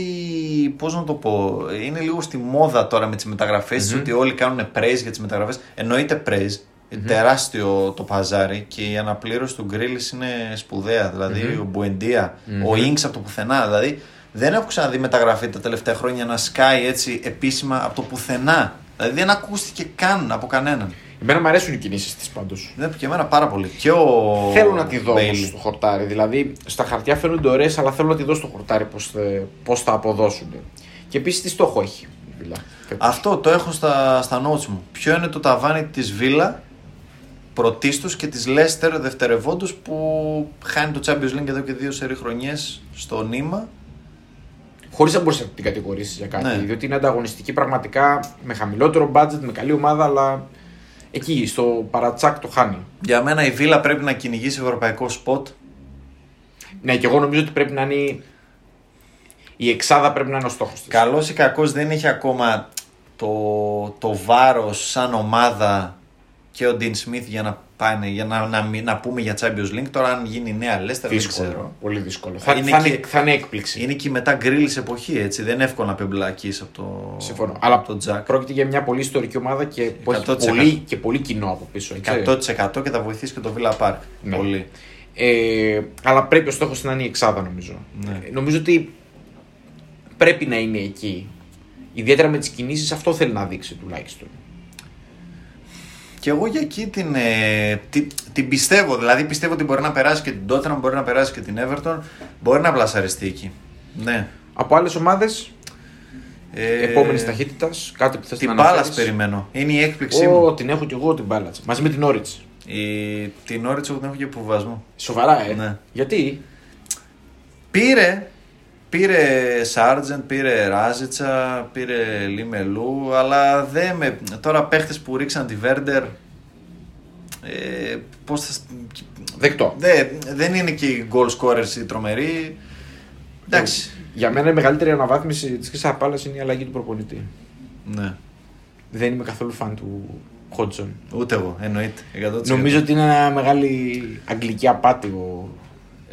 πώς να το πω, είναι λίγο στη μόδα τώρα με τις μεταγραφες ότι όλοι κάνουν praise για τις μεταγραφές. Εννοείται praise, είναι τεράστιο το παζάρι και η αναπλήρωση του Γκρίλης είναι σπουδαία. Δηλαδή ο μπουεντια ο Ινξ από το πουθενά. Δηλαδή δεν έχω ξαναδεί μεταγραφή τα τελευταία χρόνια να σκάει έτσι επίσημα από το πουθενά. Δηλαδή δεν ακούστηκε καν από κανέναν. Εμένα μου αρέσουν οι κινήσεις της πάντως. Ναι, και εμένα πάρα πολύ. Και ο Θέλω να τη δω όμως Bailey. στο χορτάρι. Δηλαδή στα χαρτιά φαίνονται ωραίες, αλλά θέλω να τη δω στο χορτάρι πώς θα αποδώσουν. Και επίσης τι στόχο έχει η Βίλα; Αυτό το έχω στα, στα notes μου. Ποιο είναι το ταβάνι της Βίλα πρωτίστως και της Λέστερ δευτερευόντως που χάνει το Champions League εδώ και δύο σερί χρονιές στο νήμα. Χωρίς να μπορείς να την κατηγορήσεις για κάτι. Ναι. Διότι είναι ανταγωνιστική πραγματικά με χαμηλότερο budget, με καλή ομάδα, αλλά εκεί στο παρατσάκ το χάνει. Για μένα η Βίλα πρέπει να κυνηγήσει ευρωπαϊκό σποτ. Ναι, και εγώ νομίζω ότι πρέπει να είναι. η- Η εξάδα πρέπει να είναι ο στόχος της. Καλός ή κακός δεν έχει ακόμα το, το βάρος σαν ομάδα και ο Dean Smith για να, πάνε, για να, να, μην- να πούμε για Champions League. Τώρα αν γίνει η νέα Λέστερ δεν ξέρω. Δύσκολο. Πολύ δύσκολο. Θα, Είναι θα, είναι, και- θα είναι έκπληξη. Είναι και η μετά γκρίλης εποχή έτσι. Δεν είναι εύκολο να πεμπλακείς από το, Συμφωνώ. Αλλά από το Jack. πρόκειται για μια πολύ ιστορική ομάδα και που έχει 100%. πολύ, και πολύ κοινό από πίσω. έτσι. 100% και θα βοηθήσει και το Villa Park. Ναι. Πολύ. Ε, αλλά πρέπει ο στόχος να είναι η εξάδα, νομίζω. Ναι. Ε, νομίζω ότι πρέπει να είναι εκεί. Ιδιαίτερα με τις κινήσεις, αυτό θέλει να δείξει τουλάχιστον. Και εγώ για εκεί την, ε, την, την πιστεύω. Δηλαδή πιστεύω ότι μπορεί να περάσει και την Tottenham, μπορεί να περάσει και την Everton. Μπορεί να πλασαριστεί εκεί. Ναι. Από άλλες ομάδες, Ε, επόμενης ταχύτητας, κάτι που θες να Την αναφέρεις. μπάλα περιμένω. Είναι η έκπληξή Ω, μου. την έχω κι εγώ την μπάλα. Μαζί με την Όριτ. Η, την ώρα εγώ την έχω και υποβασμό. Σοβαρά, ε. Ναι. Γιατί; Πήρε Πήρε Σάρτζεντ, πήρε Ράζιτσα, πήρε Λιμελού, αλλά δεν με... τώρα παίχτες που ρίξαν τη Βέρντερ, ε, πώς θα... Δεκτό. Δεν, δεν είναι και οι goal scorers οι τρομεροί. Εντάξει. Για μένα η μεγαλύτερη αναβάθμιση της Κρίστα Πάλα είναι η αλλαγή του προπονητή. Ναι. Δεν είμαι καθόλου φαν του Χότσον. Ούτε εγώ, εννοείται. 100%. Νομίζω ότι είναι ένα μεγάλη αγγλική απάτη ο,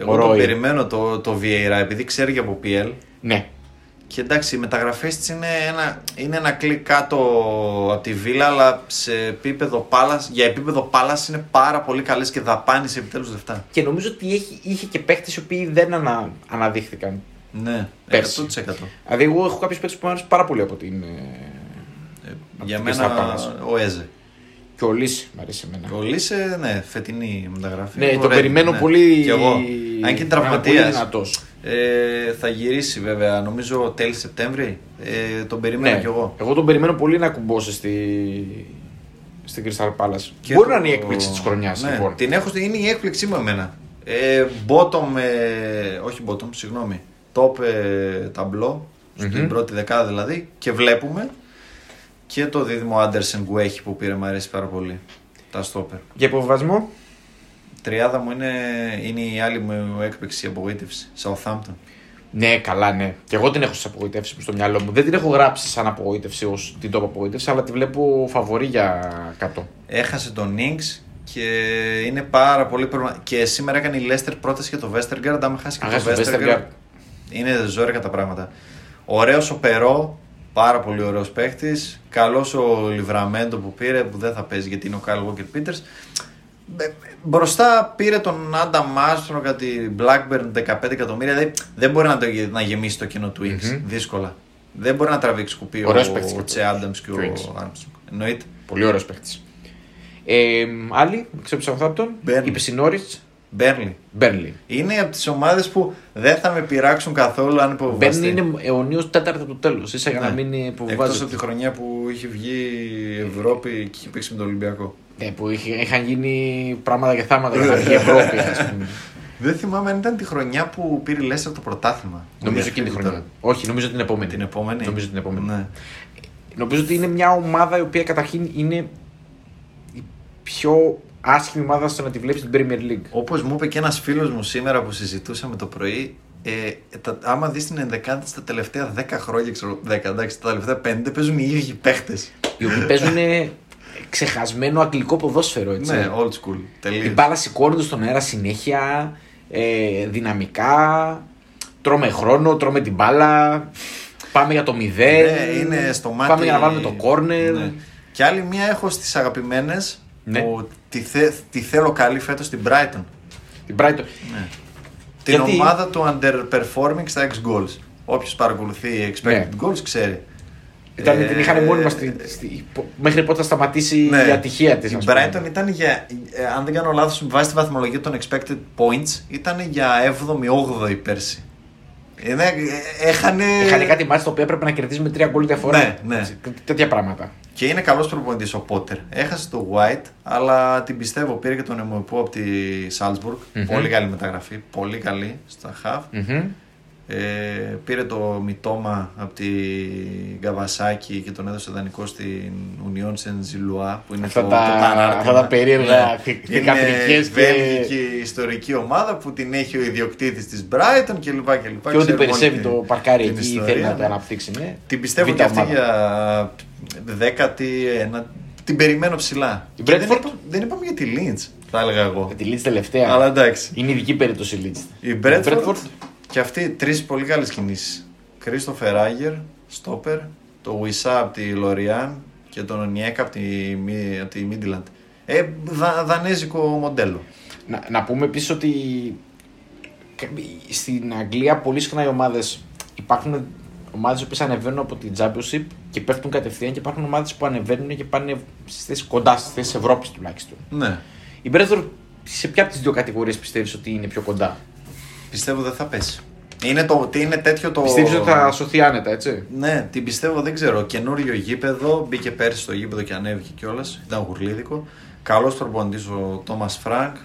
Εγώ ο το Ρόι. περιμένω το, το Vieira επειδή ξέρει και από PL. Ναι. Και εντάξει, οι μεταγραφές της είναι ένα, είναι ένα κλικ κάτω από τη βίλα, αλλά σε επίπεδο πάλας, για επίπεδο πάλα είναι πάρα πολύ καλές και δαπάνεις επιτέλους λεφτά. Και νομίζω ότι έχει, είχε και παίχτες οι οποίοι δεν ανα, αναδείχθηκαν. Ναι, Πέρσι. 100%. Δηλαδή, εγώ έχω κάποιους παίχτε που μου αρέσουν πάρα πολύ από την. ε, από Για την μένα Crystal Palace. ο Έζε. Και ο Λύση μου αρέσει εμένα. Ο Λίσε, ναι, φετινή μεταγραφή. Ναι, τον Ωραία, περιμένω ναι. πολύ. Κι εγώ. Αν και είναι Πολύ τραυματία. δυνατός. Ε, θα γυρίσει βέβαια, νομίζω τέλη Σεπτέμβρη. Ε, τον περιμένω Ναι, κι εγώ. εγώ τον περιμένω πολύ να κουμπώσει στη, στην Crystal Palace. Και Μπορεί το- να είναι η έκπληξη της χρονιάς. Ναι, λοιπόν. Την έχω, είναι η έκπληξή μου εμένα. Ε, bottom, ε, όχι bottom, συγγνώμη. Top ε, ταμπλό, στην Μμμ. πρώτη δεκάδα δηλαδή. Και βλέπουμε και το δίδυμο Άντερσεν που έχει που πήρε, μου αρέσει πάρα πολύ. Τα στόπερ. Για υποβασμό. Τριάδα μου είναι, είναι η άλλη μου έκπληξη, η απογοήτευση. Southampton. Ναι, καλά, ναι. Και εγώ την έχω στις απογοητεύσεις μου στο μυαλό μου. Δεν την έχω γράψει σαν απογοήτευση ως την top απογοήτευση, αλλά τη βλέπω φαβορή για κάτω. Έχασε τον Nix και είναι πάρα πολύ προβλημα... Και σήμερα έκανε η Leicester πρόταση για το Westergaard. Αν χάσει και Αν το χάσει το Westergaard, Westergaard. είναι ζόρικα τα πράγματα. Ωραίος ο Περό, πάρα πολύ ωραίος παίχτης. Καλός ο Λιβραμέντο που πήρε, που δεν θα παίζει γιατί είναι ο Kyle Walker Peters. Ε, Μπροστά πήρε τον Άντα Μάστρο για την Blackburn 15 εκατομμύρια. Δεν, δεν μπορεί να, το, να γεμίσει το κενό του Ινξ. Μμμ. Δύσκολα. Δεν μπορεί να τραβήξει κουπί ο, Ωραίος παίκτης ο και Τσε Άνταμς και ο ο Ings. Armstrong. Εννοείται. Πολύ ωραίος παίχτης. Ε, άλλοι, ξέρω από Southampton. Burnley. Είπε η Norwich. Μπέρλι. Μπέρνλι. Είναι από τις ομάδες που δεν θα με πειράξουν καθόλου αν υποβιβαστεί. Μπέρνλι είναι αιωνίω τέταρτος του τέλου. ίσα για να μην Εκτός υποβιβάζει. από τη χρονιά που είχε βγει η Ευρώπη και είχε παίξει με τον Ολυμπιακό. Ναι, που είχε, είχαν γίνει πράγματα και θάματα για να βγει η Ευρώπη, ας πούμε. <laughs> Δεν θυμάμαι αν ήταν τη χρονιά που πήρε η Λέσσερ το πρωτάθλημα. Νομίζω εκείνη τη Διαφεύγει χρονιά. Όχι, νομίζω την επόμενη. Την επόμενη; Νομίζω την επόμενη. Ναι. Νομίζω ότι είναι μια ομάδα η οποία καταρχήν είναι η πιο άσχημη ομάδα στο να τη βλέπεις στην Premier League. Όπως μου είπε και ένας φίλος μου σήμερα που συζητούσαμε το πρωί, ε, τα, άμα δεις την ενδεκάτη στα τελευταία 10 χρόνια, ξέρω, 10, εντάξει, τα τελευταία 5 παίζουν οι ίδιοι παίχτες. Οι οποίοι παίζουν ξεχασμένο αγγλικό ποδόσφαιρο, έτσι. ναι, old school. Η Τελείω. μπάλα σηκώνεται στον αέρα συνέχεια, ε, δυναμικά, τρώμε χρόνο, τρώμε την μπάλα, πάμε για το μηδέν, Ναι, είναι στο μάτι. πάμε για να βάλουμε το κόρνερ. Ναι. Και άλλη μία έχω στις αγαπημένες Ναι. που τη, θε, τη θέλω καλή φέτος στην Brighton. Την Brighton. Ναι. Την Γιατί- ομάδα του underperforming στα X goals. Όποιος παρακολουθεί expected Ναι. goals ξέρει. Ήταν, Ε, την είχαν μόνιμα στη, στη- μέχρι πότε θα σταματήσει Ναι. η ατυχία της. Η Brighton ήταν για, ε, αν δεν κάνω λάθος, με βάση τη βαθμολογία των expected points, ήταν για 7η-8η πέρσι. Είναι, ε, έχανε... Είχαν κάτι μάτια το οποίο έπρεπε να κερδίσει με τρία γκολ διαφορά. Ναι, ναι. Τέτοια πράγματα. Και είναι καλός προπονητής ο Πότερ. Έχασε το White, αλλά την πιστεύω. Πήρε και τον Εμοϊπού από τη Salzburg. Μμμ. Πολύ καλή μεταγραφή. Πολύ καλή στα half. Μμμ. Ε, πήρε το Μιτόμα από τη Γκαβασάκη και τον έδωσε δανεικό στην Union Saint-Gilloise που είναι Αυτά το, τα- το παράρτημα. αυτά τα περίεργα Ναι. θηκατρικές Είναι και- βέλγικη ιστορική ομάδα που την έχει ο ιδιοκτήτης της Brighton κλπ. Και, Και ό,τι περισσεύει το παρκάρι την εκεί ιστορία, θέλει να το ναι. αναπτύξει. Ναι. Την πιστεύω Β' και αυτή ομάδα. για δέκατη, ένα, την περιμένω ψηλά. Η Και δεν, Brentford? είπα- δεν είπαμε για τη Lynch, θα έλεγα εγώ. Με τη Leeds τελευταία. Αλλά εντάξει. Είναι ειδική περίπτωση η Leeds. Η Brentford; Και αυτή τρεις πολύ καλές κινήσεις. Κρίστοφερ Άγερ, Στόπερ, το Βουισά από τη Λοριάν και τον Ονιέκα από τη, Μι- από τη Midland. Ε, δα, δανέζικο μοντέλο. Να, να πούμε επίσης ότι στην Αγγλία πολύ συχνά οι ομάδες υπάρχουν ομάδες που ανεβαίνουν από την Championship και πέφτουν κατευθείαν και υπάρχουν ομάδες που ανεβαίνουν και πάνε στις θέσεις κοντά στις θέσεις Ευρώπης τουλάχιστον. Ναι. Η Brentford σε ποια από τις δύο κατηγορίες πιστεύεις ότι είναι πιο κοντά; Πιστεύω δεν θα πέσει. Είναι, το, ότι είναι τέτοιο το. Πιστεύεις ότι θα σωθεί άνετα, έτσι; Ναι, την πιστεύω, δεν ξέρω. Καινούριο γήπεδο, μπήκε πέρσι στο γήπεδο και ανέβηκε κιόλας. Ήταν γουρλίδικο. Καλός προπονητή ο Τόμας Φρανκ.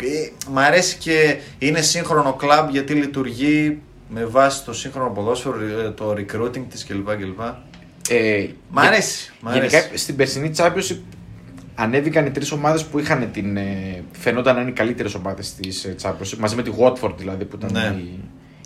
Ε, Μ' αρέσει και είναι σύγχρονο κλαμπ γιατί λειτουργεί με βάση το σύγχρονο ποδόσφαιρο, ε, το recruiting της κλπ. κλπ. Ε, Μ' αρέσει. Μ' αρέσει. Γενικά στην περσινή Championship ανέβηκαν οι τρεις ομάδες που είχαν την. Ε, φαινόταν να είναι οι καλύτερες ομάδες της ε, Championship. Μαζί με τη Watford δηλαδή που ήταν Ναι. η,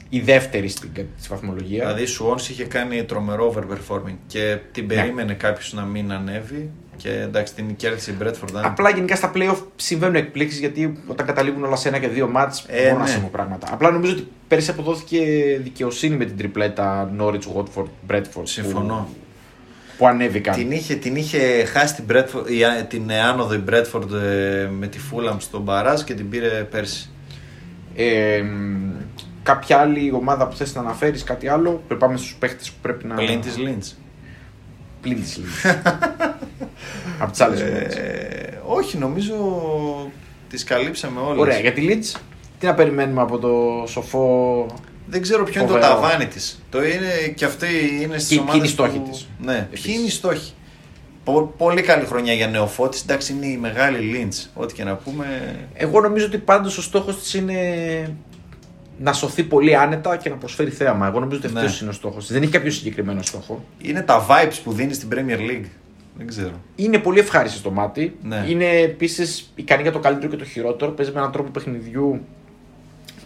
η δεύτερη στην στη βαθμολογίας. Δηλαδή η Swans είχε κάνει τρομερό overperforming και Ναι. την περίμενε κάποιος να μην ανέβει. Και εντάξει, την κέρδισε η Bradford. αν- Απλά γενικά στα playoff συμβαίνουν εκπλήξεις γιατί όταν καταλήγουν όλα σε ένα και δύο μάτς Ε, μπορούν να ναι. συμβούν πράγματα. Απλά νομίζω ότι πέρυσι αποδόθηκε δικαιοσύνη με την τριπλέτα Norwich, Watford, Bradford. Συμφωνώ. Που, που ανέβηκαν. Την είχε, την είχε χάσει την, Bradford, η, α- την ε, άνοδο η Bradford ε, με τη Fulham στον Μπαράζ και την πήρε πέρσι. Ε, μ, κάποια άλλη ομάδα που θες να αναφέρεις, κάτι άλλο, πρέπει πάμε στους παίχτες που πρέπει να... Πλην τη Lynch. Πλην της Leeds. Από τις άλλες ομάδες. Ε, όχι, νομίζω τις καλύψαμε όλες. Ωραία, για τη Leeds, τι να περιμένουμε από το σοφό... Δεν ξέρω ποιο είναι το Φοβερό. ταβάνι της. Το είναι και αυτή είναι στις Και- ομάδες και είναι οι στόχοι που- της. Ναι, Επίσης. ποιοι είναι οι στόχοι. Πο- πολύ καλή χρονιά για νεοφώτης. Εντάξει, είναι η μεγάλη Lynch. Ό,τι και να πούμε. Εγώ νομίζω ότι πάντως ο στόχος της είναι να σωθεί πολύ άνετα και να προσφέρει θέαμα. Εγώ νομίζω ότι Ναι. αυτός είναι ο στόχος της. Δεν έχει κάποιο συγκεκριμένο στόχο. Είναι τα vibes που δίνεις στην Premier League. Δεν ξέρω. Είναι πολύ ευχάριστη στο μάτι. Ναι. Είναι επίσης ικανή για το καλύτερο και το χειρότερο. Παίζει με έναν τρόπο παιχνιδιού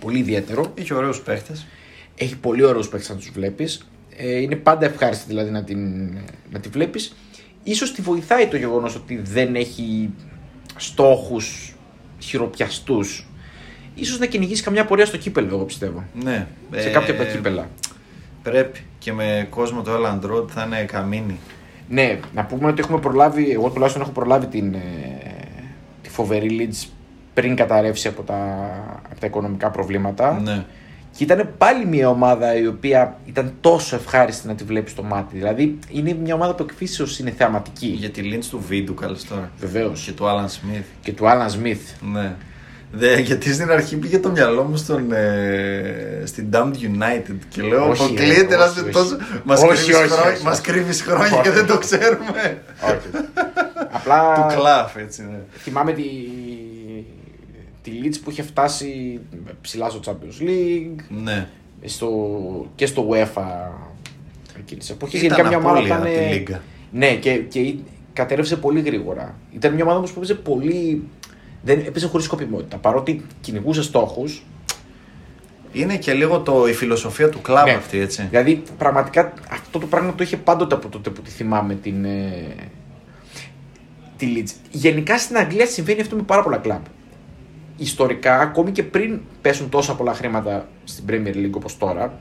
πολύ ιδιαίτερο. Είχε ωραίους παίχτες. Έχει πολύ ωραίους παίκτε να τους βλέπεις. Ε, είναι πάντα ευχάριστη δηλαδή να, την, να τη βλέπεις. Ίσως τη βοηθάει το γεγονός ότι δεν έχει στόχους χειροπιαστούς. Ίσως να κυνηγήσει καμιά πορεία στο κύπελο, εγώ πιστεύω. Ναι. Σε Ε, κάποια από τα κύπελα. Πρέπει. Και με κόσμο το Elland Road θα είναι καμίνι. Ναι, να πούμε ότι έχουμε προλάβει, εγώ τουλάχιστον έχω προλάβει την, ε, τη φοβερή Leeds πριν καταρρεύσει από τα, από τα οικονομικά προβλήματα. Ναι. Και ήταν πάλι μια ομάδα η οποία ήταν τόσο ευχάριστη να τη βλέπεις στο μάτι. Δηλαδή είναι μια ομάδα που εκφύσεως είναι θεαματική. Για τη Lynch του Βίντου, καλώ τώρα. Βεβαίως. Και του Alan Smith. Και του Άλαν Σμιθ. Ναι. Δε, γιατί στην αρχή πήγε το μυαλό μου στον, ε, στην Damned United και λέω Όχι, αποκλείεται ρε, να όχι, σε όχι. τόσο. Μας Όχι, κρύβεις όχι, χρόνια, όχι. μας κρύβεις χρόνια και Όχι. δεν το ξέρουμε. Όχι. Απλά <laughs> του κλαφ, έτσι ναι. θυμάμαι τη, τη Leeds που είχε φτάσει ψηλά στο Champions League Ναι. στο, και στο UEFA εκείνης τη εποχή. Ήταν Γενικά μια ομάδα απώλεια ήταν. από τη Λίγκα. Ναι, και, και κατέρευσε πολύ γρήγορα. Ήταν μια ομάδα όμως που έπαιζε πολύ. Δεν έπαιζε χωρίς σκοπιμότητα. Παρότι κυνηγούσε στόχους. Είναι και λίγο το, η φιλοσοφία του κλαμπ Ναι. αυτή, έτσι. Δηλαδή πραγματικά αυτό το πράγμα το είχε πάντοτε από τότε που τη θυμάμαι την. Ε, τη Leeds. Γενικά στην Αγγλία συμβαίνει αυτό με πάρα πολλά κλαμπ. Ιστορικά, ακόμη και πριν πέσουν τόσα πολλά χρήματα στην Premier League όπως τώρα,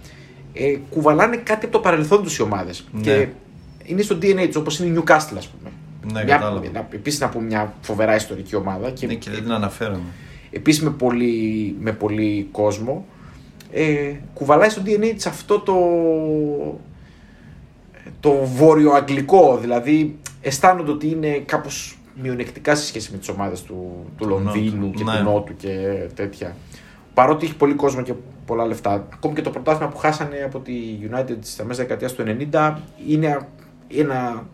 ε, κουβαλάνε κάτι από το παρελθόν τους οι ομάδες. Ναι. Και είναι στο DNA τους, όπως είναι η Newcastle, ας πούμε. Ναι, μια, κατάλαβα. να, επίσης να πούμε μια φοβερά ιστορική ομάδα και, Ναι, και δεν την αναφέραμε. επίσης με πολύ, με πολύ κόσμο ε, κουβαλάει στο DNA της αυτό το το βόρειο-αγγλικό δηλαδή αισθάνονται ότι είναι κάπως μειονεκτικά σε σχέση με τις ομάδες του, του Του Λονδίνου Νότου, και ναι. του Νότου και τέτοια παρότι έχει πολύ κόσμο και πολλά λεφτά ακόμη και το πρωτάθλημα που χάσανε από τη United στα μέσα δεκαετίας του 90 είναι ένα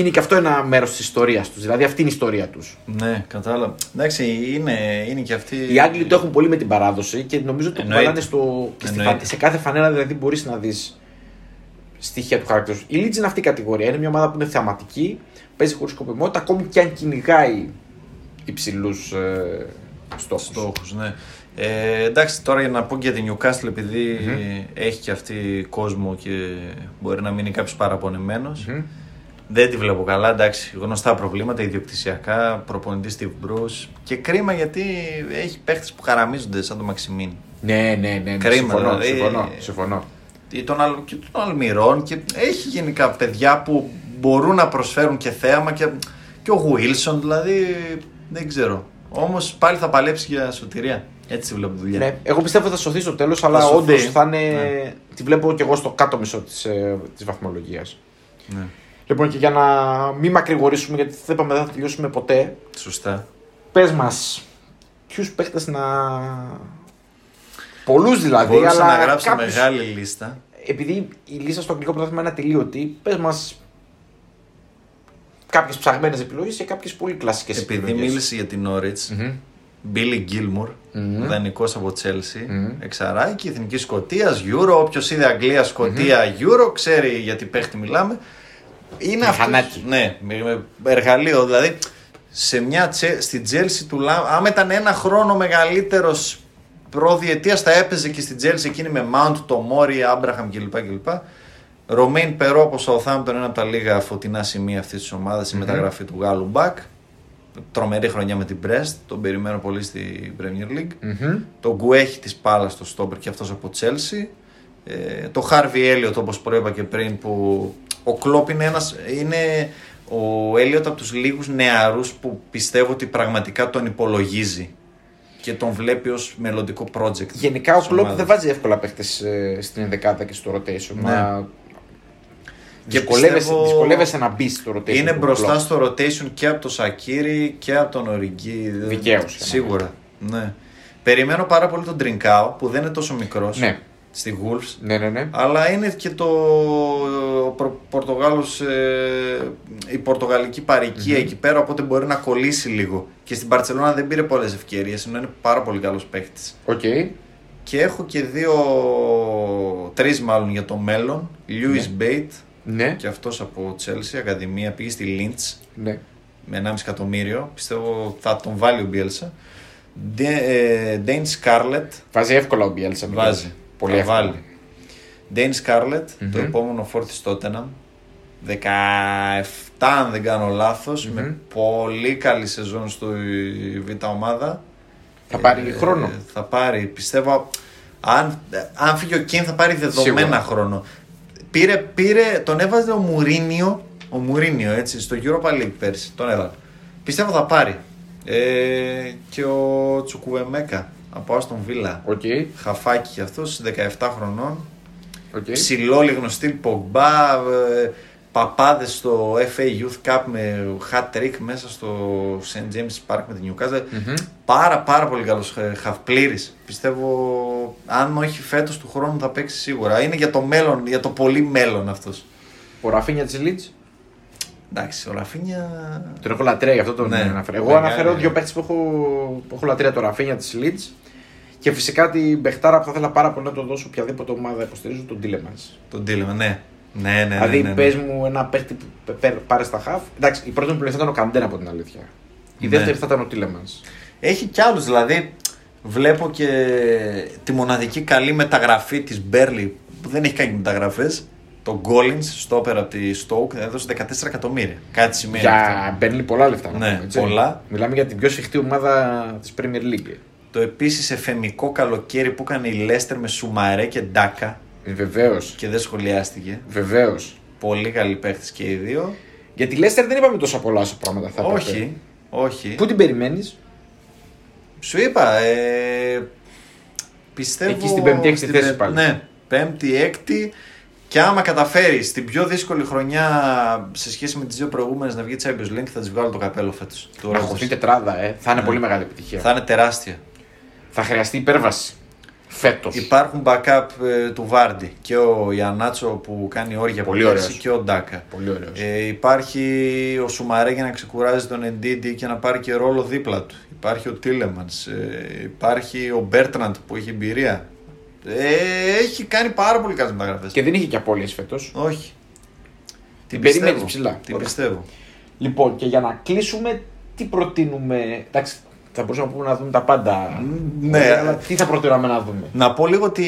είναι και αυτό ένα μέρος της ιστορίας τους. Δηλαδή αυτή είναι η ιστορία τους. Ναι, κατάλαβα. Εντάξει, είναι, είναι και αυτή. Οι Άγγλοι το έχουν πολύ με την παράδοση και νομίζω ότι το Εννοείται. κουβαλάνε στο. και στη Εννοείται. φα- σε κάθε φανέλα δηλαδή μπορείς να δεις στοιχεία του χαρακτήρα. Η Leeds είναι αυτή η κατηγορία. Είναι μια ομάδα που είναι θεαματική, παίζει χωρίς σκοπιμότητα, ακόμη και αν κυνηγάει υψηλούς ε, στόχους. Στόχους, ναι. Ε, εντάξει, τώρα για να πω και για την Newcastle, επειδή έχει και αυτή κόσμο και μπορεί να μείνει κάποιος παραπονεμένος. Δεν τη βλέπω καλά. Εντάξει, γνωστά προβλήματα ιδιοκτησιακά, προπονητής Steve Bruce. Και κρίμα γιατί έχει παίχτες που χαραμίζονται σαν το Μαξιμίν. Ναι, ναι, ναι. ναι. Κρίμα, συμφωνώ, δηλαδή. συμφωνώ, συμφωνώ. Ή Τον, Αλ- και τον Αλμυρών και έχει γενικά παιδιά που μπορούν να προσφέρουν και θέαμα και, και ο Wilson δηλαδή δεν ξέρω. Όμως πάλι θα παλέψει για σωτηρία. Έτσι βλέπω τη δουλειά. Ναι, εγώ πιστεύω θα σωθεί στο τέλος, αλλά σωθεί. όντως θα είναι. Ναι. Τη βλέπω και εγώ στο κάτω μισό της ε, της βαθμολογίας. Ναι. Λοιπόν, και για να μην μακρηγορήσουμε, γιατί δεν είπαμε δεν θα τελειώσουμε ποτέ, Σωστά. πες μας ποιους παίχτες να. Πολλούς δηλαδή, Μπορούσα αλλά να γράψω κάποιους- μεγάλη λίστα. Επειδή η λίστα στο αγγλικό πρωτάθλημα είναι ατελείωτη, πες μας κάποιες ψαγμένες επιλογές και κάποιες πολύ κλασικές Επειδή επιλογές. μίλησε για την Norwich, Μμμ. Billy Gilmour, Μμμ. δανεικός από Chelsea, Μμμ. εξαράκι, εθνική Σκοτίας, Euro, όποιος είδε Αγγλία, Σκοτία, Euro, ξέρει γιατί παίχτη μιλάμε. Είναι αυτός, Μηχανάκι. ναι, με- με εργαλείο, δηλαδή σε μια, Τσε- στην Chelsea του Λα- άμα ήταν ένα χρόνο μεγαλύτερος προδιετίας θα έπαιζε και στην Chelsea εκείνη με Mount, το Μόρι, Άμπραχαμ κλπ. κλπ. Ρωμέιν Περό από Southampton, ένα από τα λίγα φωτεινά σημεία αυτής της ομάδας, η μεταγραφή του Γάλλου Μπακ. Τρομερή χρονιά με την Brest, τον περιμένω πολύ στη Premier League. Μμμ. Το Γκουέχη της Πάλας στο Στόμπερ και αυτός από Chelsea. Ε, το Χάρβι Έλιοτ όπως προείπα και πριν που ο Κλόπ είναι, ένας, είναι ο Έλιοτ από τους λίγους νεαρούς που πιστεύω ότι πραγματικά τον υπολογίζει και τον βλέπει ως μελλοντικό project. Γενικά ο της Κλόπ ομάδας. δεν βάζει εύκολα παίχτες στην ενδεκάδα και στο rotation. Ναι. Μα... Και Δυσκολεύεσαι, πιστεύω- δυσκολεύεσαι να μπεις στο rotation. Είναι του μπροστά Κλόπ. στο rotation και από τον Σακύρη και από τον Οριγκή. Δικαίως, Σίγουρα. Ναι. Περιμένω πάρα πολύ τον Τρινκάο που δεν είναι τόσο μικρός Ναι. Στη Wolves. Ναι, ναι, ναι. Αλλά είναι και το ο Προ- Πορτογάλος, ε, η πορτογαλική παροικία εκεί πέρα, οπότε μπορεί να κολλήσει λίγο. Και στην Μπαρσελόνα δεν πήρε πολλές ευκαιρίες, ενώ είναι πάρα πολύ καλός παίχτης. Οκ. Και έχω και δύο, τρεις μάλλον για το μέλλον. Λιούις Μπέιτ, Ναι. και αυτός από Chelsea, Ακαδημία, πήγε στη Leeds ναι. με 1,5 εκατομμύριο. Πιστεύω θα τον βάλει ο Μπιέλσα. Ντέιν Σκάρλετ, Βάζει εύκολα ο Μπιέλσα. Βάζει. Πολύ Θα εύκολα. βάλει. Ντέιν Σκάρλετ, Μμμ. το επόμενο φορ στο Tottenham. 17 αν δεν κάνω λάθος, Μμμ. με πολύ καλή σεζόν στο Β' ομάδα. Θα πάρει Ε, χρόνο. Θα πάρει, πιστεύω, αν, αν φύγει ο Κέιν θα πάρει δεδομένα Σίγουρα. χρόνο. Πήρε, πήρε, τον έβαζε ο Μουρίνιο, ο Μουρίνιο έτσι, στο Europa League πέρσι, τον έβαλε. Πιστεύω θα πάρει. Ε, και ο Τσουκουεμέκα από Άστον Βίλα. Οκ. Χαφάκι κι αυτός, 17 χρονών. Οκ. Ψηλό στυλ Πογμπά, ε, παπάδες στο FA Youth Cup με hat trick μέσα στο St. James Park με την Newcastle. Μμμ. Πάρα πάρα πολύ καλός ε, χαφ πλήρης. Πιστεύω αν όχι φέτος του χρόνου θα παίξει σίγουρα. Είναι για το μέλλον, για το πολύ μέλλον αυτός. Ο Ραφίνια της Λίτ. Εντάξει, ο Ραφίνια... Τον έχω λατρεία, γι' αυτό τον Ναι. αναφέρω. Εγώ Μεγάλη, αναφέρω ναι. δύο παίχτε που έχω, που έχω λατρεία. Το Ραφίνια της Λίτ και φυσικά την παιχτάρα που θα ήθελα πάρα πολύ να το δώσω οποιαδήποτε ομάδα υποστηρίζω, τον Τίλεμανς. Τον Τίλεμα, ναι. Ναι, ναι, ναι. δηλαδή, ναι, ναι. πες μου ένα παίχτη που πε- πε- πάρε στα χαφ. Εντάξει, η πρώτη μου επιλογή θα ήταν ο Καντένα από την αλήθεια. Η Ναι. δεύτερη θα ήταν ο Τίλεμανς. Έχει κι άλλους, δηλαδή βλέπω και τη μοναδική καλή μεταγραφή της Μπέρλι που δεν έχει κάνει μεταγραφές. Το Γκόλινς στο όπερα από της Stoke έδωσε 14 εκατομμύρια. Κάτι σημαίνει αυτό. Για Μπέρνλι πολλά λεφτά. να Ναι, πούμε, έτσι. πολλά. Μιλάμε για την πιο σφιχτή ομάδα της Premier League. Το επίσης εφημικό καλοκαίρι που έκανε η Λέστερ με Σουμαρέ και Ντάκα Βεβαίως. και δεν σχολιάστηκε. Βεβαίως. Πολύ καλοί παίχτες και οι δύο. Για τη Λέστερ δεν είπαμε τόσα πολλά όσο πράγματα θα έπρεπε. όχι, όχι. Πού την περιμένεις, Σου είπα, ε, πιστεύω... Εκεί στην πέμπτη, έκτη στην θέση πε- πάλι. Ναι, πέμπτη, έκτη. Και άμα καταφέρεις την πιο δύσκολη χρονιά σε σχέση με τις δύο προηγούμενες να βγει Champions League, θα της βγάλω το καπέλο φέτος. να χωθεί τετράδα, ε. θα είναι Ναι. πολύ μεγάλη επιτυχία. Θα είναι τεράστια. Θα χρειαστεί υπέρβαση. Φέτος. Υπάρχουν backup ε, του Βάρντι και ο Ιχεανάτσο που κάνει όργια Πολύ από πέρσι ωραίος. και ο Ντάκα. Πολύ ωραίος. Ε, υπάρχει ο Σουμαρέ για να ξεκουράζει τον Εντιντί και να πάρει και ρόλο δίπλα του. Υπάρχει ο Τίλεμανς. Ε, υπάρχει ο Μπέρτραντ που έχει εμπειρία. Ε, έχει κάνει πάρα πολύ καλές μεταγραφές. Και δεν είχε και απώλειες φέτος. Όχι. Την πιστεύω. περιμένεις ψηλά. Την Ωραία. πιστεύω. Λοιπόν, και για να κλείσουμε, τι προτείνουμε. Εντάξει, θα μπορούσαμε να πούμε να δούμε τα πάντα. ναι. Ωραία, αλλά τι θα προτείναμε να δούμε; Να πω λίγο ότι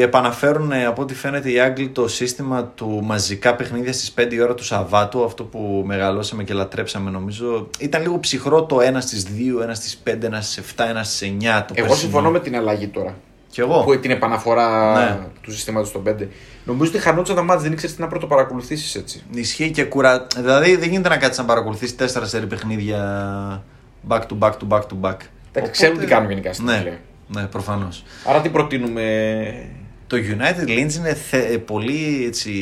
επαναφέρουν ε, από ό,τι φαίνεται οι Άγγλοι το σύστημα του μαζικά παιχνίδια στις 5 η ώρα του Σαββάτου, αυτό που μεγαλώσαμε και λατρέψαμε νομίζω. Ήταν λίγο ψυχρό το ένα στις 2, ένα στις 5, ένα στις 7, ένα στις 9 το Εγώ περσινό. συμφωνώ με την αλλαγή τώρα. Κι εγώ. Που την επαναφορά Ναι. του συστήματος των 5. Νομίζω ότι χανόντουσαν τα μάτια, δεν ήξερες τι να πρώτο παρακολουθήσει έτσι. Ισχύει και κουρα... Δηλαδή δεν γίνεται να κάτσεις να παρακολουθήσεις 4 σερι παιχνίδια back to back to back to back. Εντάξει, ξέρουν τι κάνουν γενικά στην Ναι, Αγγλία. ναι προφανώς. Άρα τι προτείνουμε; Το United Leeds είναι θε- πολύ έτσι,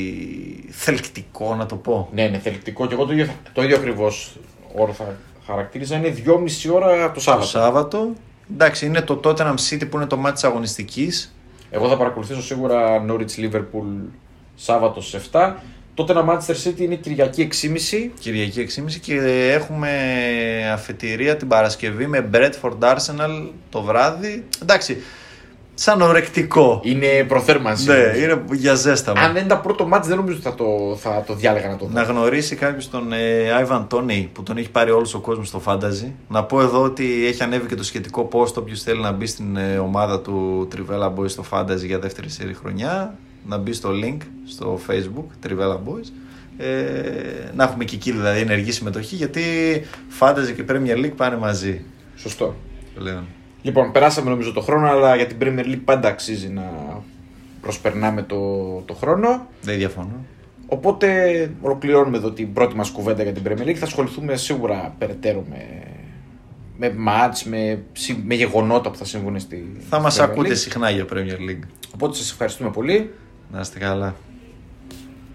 θελκτικό να το πω. Ναι, είναι θελκτικό και εγώ το ίδιο, το ίδιο ακριβώς όρο θα χαρακτήριζα. Είναι 2,5 ώρα το Το Σάββατο. Σάββατο. Εντάξει, είναι το Tottenham City που είναι το μάτι της αγωνιστικής. Εγώ θα παρακολουθήσω σίγουρα Norwich Liverpool Σάββατος στι 7. Τότε ένα Manchester City είναι Κυριακή 6.30. Κυριακή 6.30 και έχουμε αφετηρία την Παρασκευή με Bradford Arsenal το βράδυ. Εντάξει, σαν ορεκτικό. Είναι προθέρμανση. Ναι, νομίζω. είναι για ζέσταμα. Αν δεν ήταν πρώτο μάτς δεν νομίζω ότι θα το, θα το διάλεγα να το δω. Να γνωρίσει κάποιος τον ε, Άιβαν Τόνι που τον έχει πάρει όλος ο κόσμος στο φάνταζι. Να πω εδώ ότι έχει ανέβει και το σχετικό post. Όποιος θέλει να μπει στην ε, ομάδα του Trivella Boys στο φάνταζι για δεύτερη σερή χρονιά, να μπει στο link στο facebook Trivella Boys. Ε, να έχουμε και εκεί δηλαδή ενεργή συμμετοχή γιατί φάνταζι και Premier League πάνε μαζί. Σωστό. Πλέον. Λοιπόν, περάσαμε νομίζω το χρόνο, αλλά για την Premier League πάντα αξίζει να προσπερνάμε το, το χρόνο. Δεν διαφωνώ. Οπότε ολοκληρώνουμε εδώ την πρώτη μας κουβέντα για την Premier League. Θα ασχοληθούμε σίγουρα περαιτέρω με, με μάτς, με, συ- με γεγονότα που θα συμβούν στη Θα στη μας Premier ακούτε League. συχνά για Premier League. Οπότε σας ευχαριστούμε πολύ. Να είστε καλά.